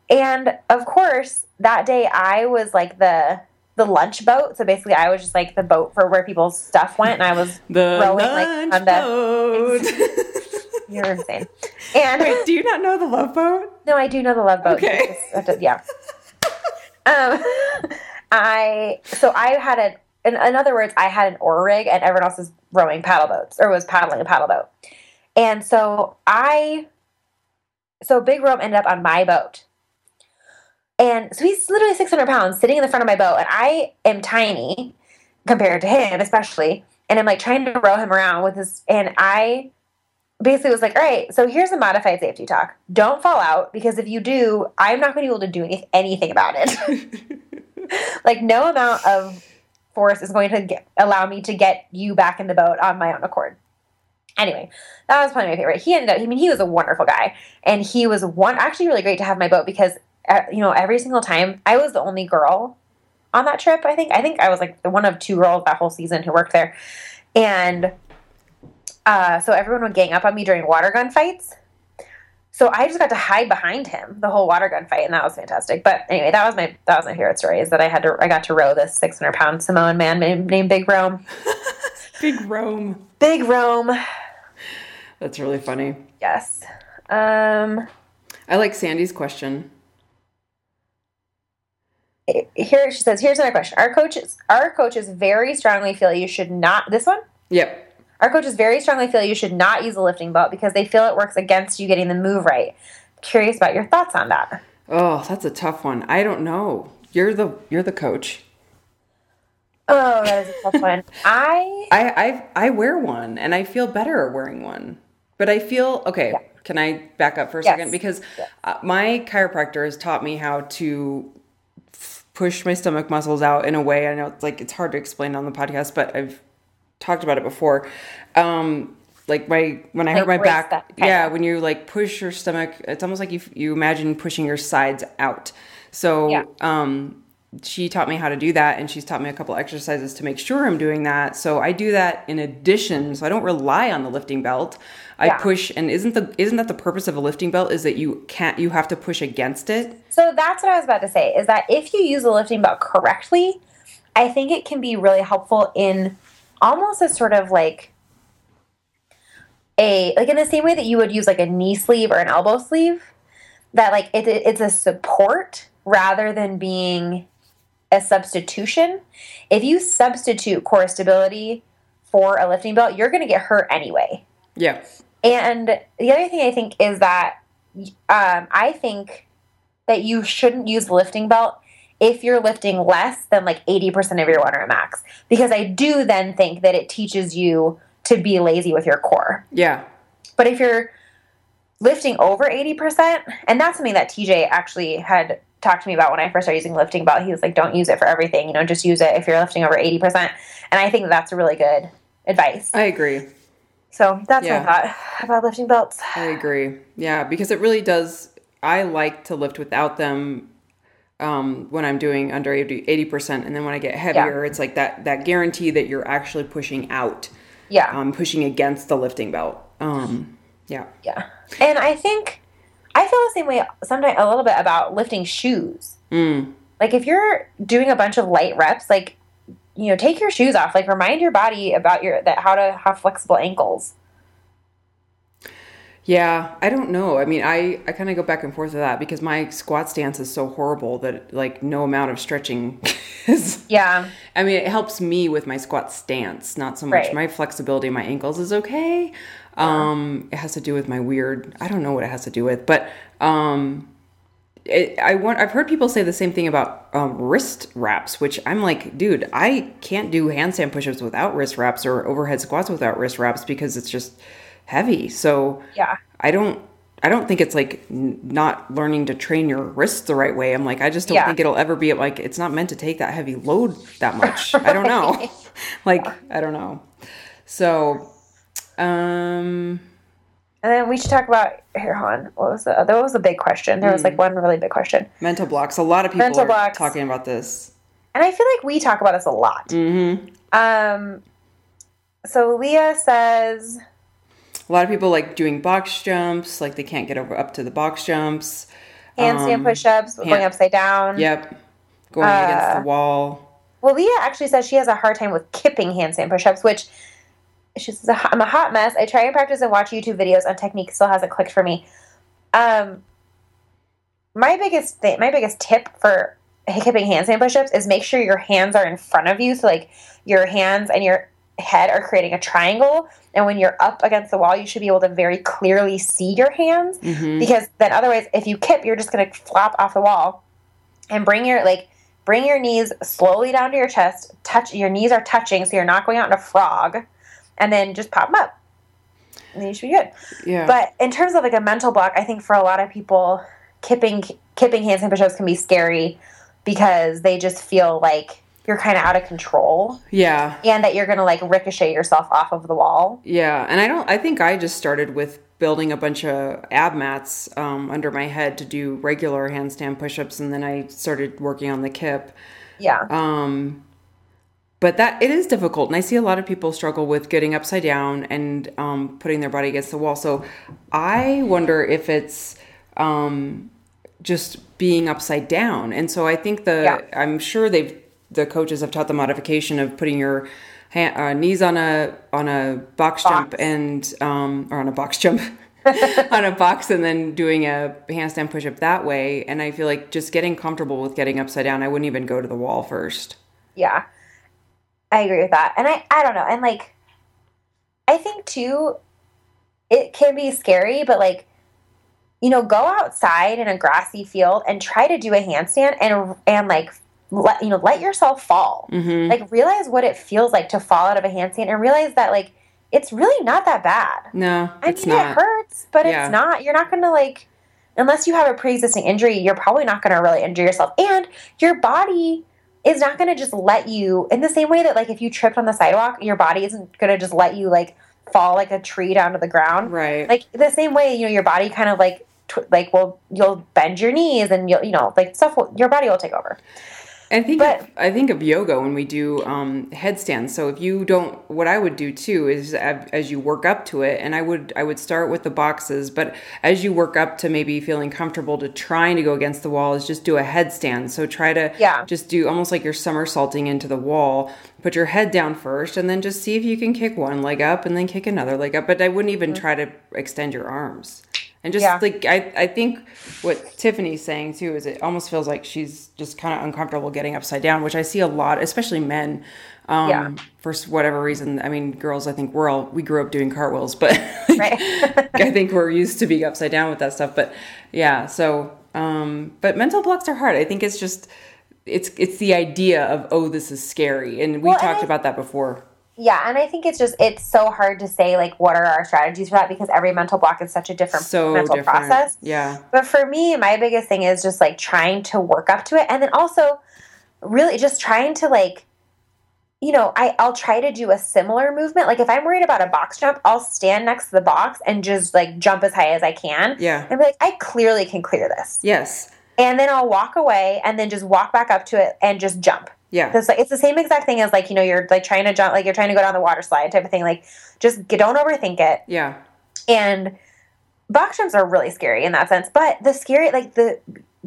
And of course, that day I was like the the lunch boat. So basically, I was just like the boat for where people's stuff went, and I was The rowing like on the. boat. You're insane. And Wait, do you not know the love boat? No, I do know the love boat. Okay. You just to- yeah. um, I so I had a. In, in other words, I had an oar rig, and everyone else was rowing paddle boats or was paddling a paddle boat. And so I, so Big Rome ended up on my boat, and so he's literally six hundred pounds sitting in the front of my boat, and I am tiny compared to him, especially. And I'm like trying to row him around with this, and I basically was like, all right, so here's a modified safety talk. Don't fall out because if you do, I'm not going to be able to do any- anything about it. like, no amount of force is going to get, allow me to get you back in the boat on my own accord. Anyway, that was probably my favorite. He ended up, I mean, he was a wonderful guy. And he was one, actually really great to have my boat because, uh, you know, every single time I was the only girl on that trip, I think. I think I was like the one of two girls that whole season who worked there. And uh, so everyone would gang up on me during water gun fights. So I just got to hide behind him the whole water gun fight, and that was fantastic. But anyway, that was my that was my favorite story is that I had to I got to row this 600 pound Samoan man named, named Big Rome. Big Rome. Big Rome, That's really funny. yes. Um, I like Sandy's question. here she says, here's another question. Our coaches our coaches very strongly feel you should not this one. Yep. Our coaches very strongly feel you should not use a lifting belt because they feel it works against you getting the move right. Curious about your thoughts on that. Oh, that's a tough one. I don't know. You're the you're the coach. Oh, that is a tough one. I I I I wear one and I feel better wearing one. But I feel okay. Can I back up for a Yes. second because uh, my chiropractor has taught me how to f- push my stomach muscles out in a way. I know it's like it's hard to explain on the podcast, but I've talked about it before. Um, like my when I hurt my Like back, yeah, when you like push your stomach, it's almost like you you imagine pushing your sides out. So Yeah. um, she taught me how to do that, and she's taught me a couple exercises to make sure I'm doing that. So I do that in addition. So I don't rely on the lifting belt. I Yeah. push, and isn't the isn't that the purpose of a lifting belt? Is that you can't you have to push against it? So that's what I was about to say is that if you use a lifting belt correctly, I think it can be really helpful in almost a sort of like a like in the same way that you would use like a knee sleeve or an elbow sleeve that like it, it- it's a support rather than being a substitution. If you substitute core stability for a lifting belt, you're going to get hurt anyway. Yeah. And the other thing I think is that um, I think that you shouldn't use the lifting belt if you're lifting less than like 80% of your one rep max. Because I do then think that it teaches you to be lazy with your core. Yeah. But if you're lifting over 80%, and that's something that TJ actually had talked to me about when I first started using lifting belt. He was like, don't use it for everything, you know, just use it if you're lifting over 80%. And I think that's really good advice. I agree. So that's Yeah. my thought about lifting belts. I agree. Yeah, because it really does. I like to lift without them um, when I'm doing under 80 percent, and then when I get heavier, it's like that that guarantee that you're actually pushing out, Yeah. um, pushing against the lifting belt. Um, yeah, Yeah. And I think I feel the same way sometimes a little bit about lifting shoes. Mm. Like if you're doing a bunch of light reps, like you know, take your shoes off. Like remind your body about your that how to have flexible ankles. Yeah. I don't know. I mean, I I kind of go back and forth with that because my squat stance is so horrible that like no amount of stretching is. Yeah. I mean, it helps me with my squat stance, not so much Right. my flexibility. My ankles is okay. Um, it has to do with my weird. I don't know what it has to do with, but um, it, I want. I've heard people say the same thing about um, wrist wraps, which I'm like, dude, I can't do handstand push-ups without wrist wraps or overhead squats without wrist wraps because it's just heavy. So Yeah. I don't. I don't think it's like n- not learning to train your wrists the right way. I'm like, I just don't Yeah. think it'll ever be like it's not meant to take that heavy load that much. I don't know. like I don't know. So, um, And then we should talk about here, hon. What was the that was a big question. There was like one really big question. mental blocks. A lot of people Mental are blocks. talking about this. And I feel like we talk about this a lot. Mm-hmm. Um so Leah says A lot of people like doing box jumps. Like they can't get over up to the box jumps. handstand Um, push-ups, going upside down. Yep. Going against Uh, the wall. Well, Leah actually says she has a hard time with kipping handstand push-ups, which she says I'm a hot mess. I try and practice and watch YouTube videos on technique, still hasn't clicked for me. Um, my biggest thing, my biggest tip for kipping handstand push-ups is make sure your hands are in front of you, so like your hands and your head are creating a triangle. And when you're up against the wall, you should be able to very clearly see your hands hmm because then otherwise if you kip you're just going to flop off the wall and bring your like bring your knees slowly down to your chest touch your knees are touching so you're not going out in a frog and then just pop them up and then you should be good Yeah. but in terms of like a mental block i think for a lot of people kipping kipping handstand push-ups can be scary because they just feel like you're kind of out of control yeah. and that you're going to like ricochet yourself off of the wall Yeah, and I don't. I think I just started with building a bunch of ab mats um, under my head to do regular handstand push-ups, and then I started working on the kip. yeah Um, but that it is difficult, and I see a lot of people struggle with getting upside down and um, putting their body against the wall. So I wonder if it's um, just being upside down, and so I think the Yeah. I'm sure they've the coaches have taught the modification of putting your ha- uh, knees on a on a box, jump and um, or on a box jump. on a box and then doing a handstand push up that way. And I feel like just getting comfortable with getting upside down, I wouldn't even go to the wall first. Yeah. I agree with that. And I I don't know. And like I think too it can be scary, but like you know, go outside in a grassy field and try to do a handstand and and like let you know, let yourself fall. Mm-hmm. Like realize what it feels like to fall out of a handstand and realize that like it's really not that bad. No, I it's mean, not. it hurts, but Yeah. it's not. You're not going to like, unless you have a pre-existing injury, you're probably not going to really injure yourself, and your body is not going to just let you. In the same way that like if you tripped on the sidewalk, your body isn't going to just let you like fall like a tree down to the ground. Right. Like the same way, you know, your body kind of like tw- like will you'll bend your knees and you'll you know like stuff. Will, your body will take over. I think But- of, I think of yoga when we do um, headstands. So if you don't, what I would do too is as as you work up to it, and I would I would start with the boxes, but as you work up to maybe feeling comfortable to trying to go against the wall, is just do a headstand. So try to Yeah. just do almost like you're somersaulting into the wall. Put your head down first, and then just see if you can kick one leg up, and then kick another leg up. But I wouldn't even try to extend your arms. And just Yeah. like I, I think what Tiffany's saying too is it almost feels like she's just kind of uncomfortable getting upside down, which I see a lot, especially men. Um, Yeah. For whatever reason, I mean, girls. I think we're all we grew up doing cartwheels, but. I think we're used to being upside down with that stuff. But yeah, so um, but mental blocks are hard. I think it's just it's it's the idea of oh this is scary, and we Well, talked I- about that before. Yeah, and I think it's just it's so hard to say like what are our strategies for that because every mental block is such a different So mental different. process. Yeah. But for me, my biggest thing is just like trying to work up to it and then also really just trying to like you know, I, I'll try to do a similar movement. Like if I'm worried about a box jump, I'll stand next to the box and just like jump as high as I can. Yeah. And be like, I clearly can clear this. Yes. And then I'll walk away and then just walk back up to it and just jump. Yeah. Because like, it's the same exact thing as like, you know, you're like trying to jump, like you're trying to go down the water slide type of thing. Like just get, don't overthink it. Yeah. And box jumps are really scary in that sense. But the scary, like the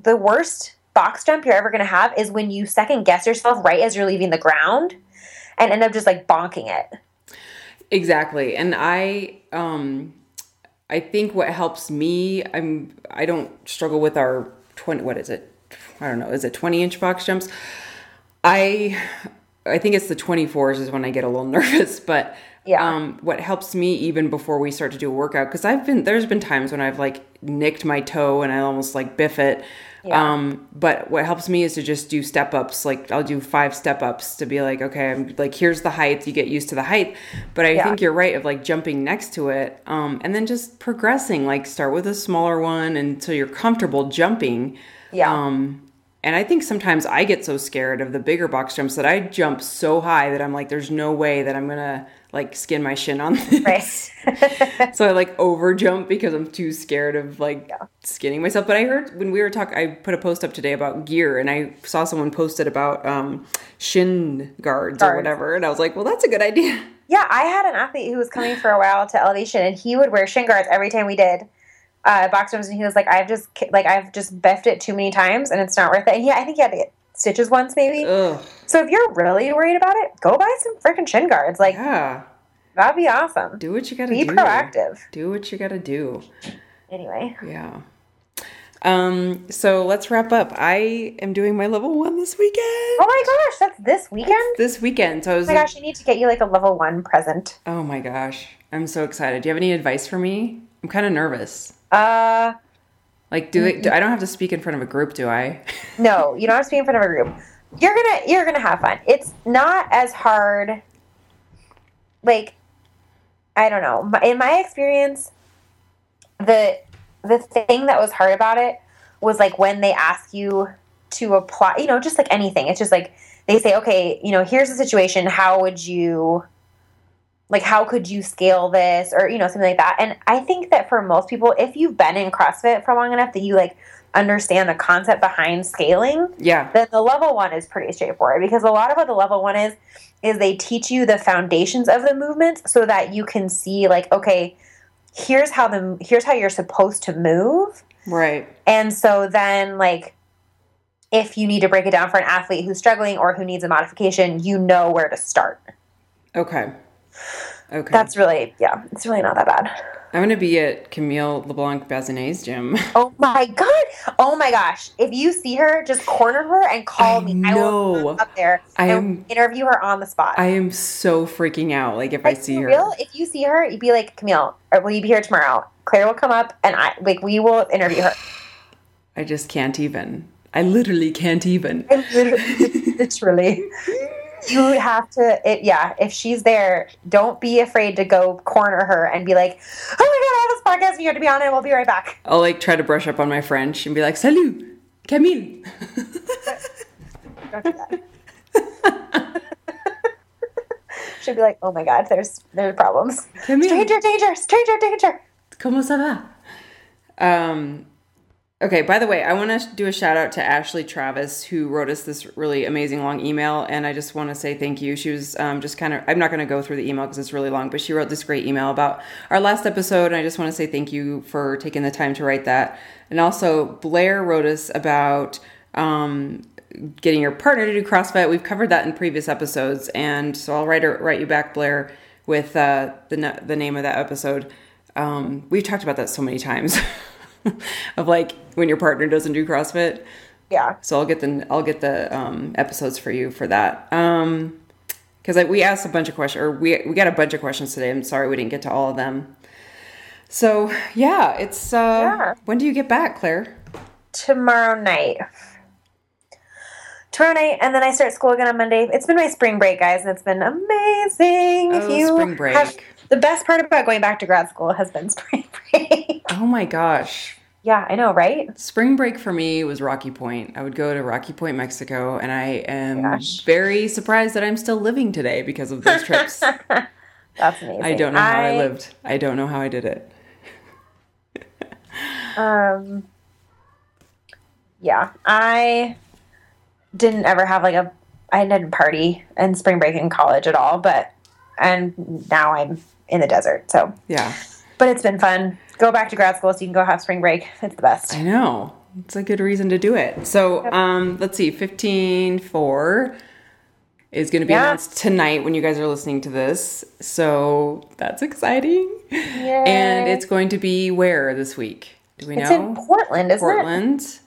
the worst box jump you're ever going to have is when you second guess yourself right as you're leaving the ground and end up just like bonking it. Exactly. And I um I think what helps me I'm I don't struggle with our 20 what is it? I don't know. Is it 20 inch box jumps? I I think it's the 24s is when I get a little nervous, but Yeah. um what helps me even before we start to do a workout cuz I've been there's been times when I've like nicked my toe and I almost like biff it. Yeah. Um but what helps me is to just do step ups like I'll do five step ups to be like okay I'm like here's the height you get used to the height but I Yeah. think you're right of like jumping next to it um and then just progressing like start with a smaller one until you're comfortable jumping Yeah. um and I think sometimes I get so scared of the bigger box jumps that I jump so high that I'm like there's no way that I'm going to like skin my shin on this right. so I like over jump because I'm too scared of like skinning myself. But I heard when we were talking, I put a post up today about gear, and I saw someone posted about um, shin guards, or whatever, and I was like, well, that's a good idea. yeah, I had an athlete who was coming for a while to elevation and he would wear shin guards every time we did uh, box jumps and he was like, I've just like I've just biffed it too many times and it's not worth it. And yeah, I think he had to get stitches once maybe. Ugh, So if you're really worried about it, go buy some freaking shin guards. Like yeah, that'd be awesome. do what you gotta Be do. Be proactive. Do what you gotta do. Anyway. Yeah. Um. So let's wrap up. I am doing my level one this weekend. Oh my gosh, that's this weekend? This weekend. So I was. Oh my gosh, I need to get you like a level one present. oh my gosh, I'm so excited. Do you have any advice for me? I'm kind of nervous. Uh Like, do, they, do I don't have to speak in front of a group, do I? no, you don't have to be in front of a group. You're gonna you're gonna have fun. It's not as hard. Like, I don't know. In my experience, the the thing that was hard about it was like when they ask you to apply. You know, just like anything. It's just like they say, okay, you know, here's the situation. How would you? Like, how could you scale this, or you know, something like that? And I think that for most people, if you've been in CrossFit for long enough, that you like understand the concept behind scaling, Yeah. then the level one is pretty straightforward because a lot of what the level one is is they teach you the foundations of the movements so that you can see like okay here's how the here's how you're supposed to move Right. and so then like if you need to break it down for an athlete who's struggling or who needs a modification you know where to start Okay. Okay. that's really yeah it's really not that bad I'm gonna be at Camille LeBlanc Bazinet's gym. oh my god oh my gosh if you see her just corner her and call I me i will know. come up there I am- interview her on the spot I am so freaking out. Like if I see her. real, if you see her, you'd be like, Camille, or will you be here tomorrow? Claire will come up and I like we will interview her. I just can't even. I literally can't even. And literally, literally. You have to it yeah, if she's there, don't be afraid to go corner her and be like, Oh my god, I have this podcast and you have to be on it, we'll be right back. I'll like try to brush up on my French and be like, "Salut, Camille." Don't do that. She'll be like, Oh my god, there's there's problems. Camille, Stranger danger, stranger danger. comment ça va? Um. Okay. By the way, I want to do a shout out to Ashley Travis who wrote us this really amazing long email, and I just want to say thank you. She was um, just kind of. I'm not going to go through the email because it's really long, but she wrote this great email about our last episode, and I just want to say thank you for taking the time to write that. And also, Blair wrote us about. Um, getting your partner to do CrossFit. We've covered that in previous episodes, and so I'll write write you back, Blair, with uh, the the name of that episode. Um, we've talked about that so many times, of like when your partner doesn't do CrossFit. Yeah. So I'll get the I'll get the um, episodes for you for that. Um, because like we asked a bunch of questions, or we we got a bunch of questions today. I'm sorry we didn't get to all of them. So yeah, it's uh, Yeah. when do you get back, Claire? tomorrow night. Tomorrow night, and then I start school again on Monday. It's been my spring break, guys, and it's been amazing. Oh, if you spring break. have- the best part about going back to grad school has been spring break. Oh my gosh. Yeah, I know, right? Spring break for me was Rocky Point. I would go to Rocky Point, Mexico, and I am Gosh. very surprised that I'm still living today because of those trips. That's amazing. I don't know how I lived. I don't know how I did it. Um, yeah, I didn't ever have like a I didn't party in spring break in college at all, but and now I'm in the desert. So, Yeah, but it's been fun. Go back to grad school so you can go have spring break. It's the best. I know. It's a good reason to do it. So, um, let's see, 15-4 is going to be Yeah. announced tonight when you guys are listening to this. So that's exciting. Yay. And it's going to be where this week? Do we know it's know? in Portland, isn't it? Portland.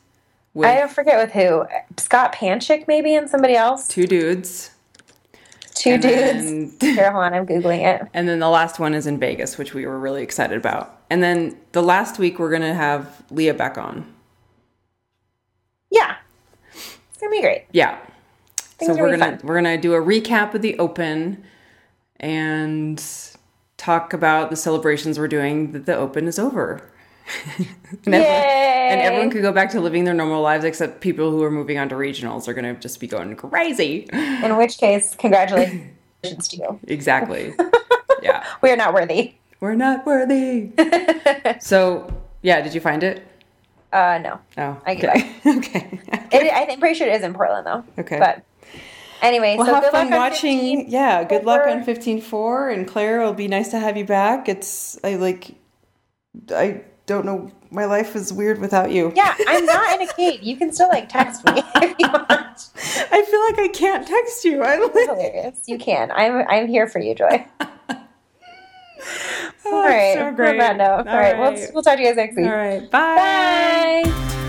With I forget with who. Scott Panchik maybe and somebody else. two dudes. Two And dudes. then- Here, on, I'm googling it. And then the last one is in Vegas, which we were really excited about. And then the last week we're gonna have Leah back on. Yeah, it's gonna be great. Yeah. Things so we're gonna fun. we're gonna do a recap of the Open and talk about the celebrations we're doing that the Open is over. and, everyone, and everyone could go back to living their normal lives except people who are moving on to regionals are gonna just be going crazy. In which case, congratulations to you. exactly. yeah. We are not worthy. We're not worthy. so yeah, did you find it? Uh, no. Oh, I give okay. okay. It, I think pretty sure it is in Portland though. Okay. But anyway, Well, so have good fun luck watching. 15. Yeah, good luck on fifteen four. And Claire, it'll be nice to have you back. It's I like. I don't know. My life is weird without you. Yeah, I'm not in a cave. You can still like text me if you want. I feel like I can't text you. I'm like, Hilarious. You can. I'm I'm here for you, Joy. oh, All right. Oh, so On great. that note, all right. right. We'll we'll talk to you guys next week. All right. Bye. Bye.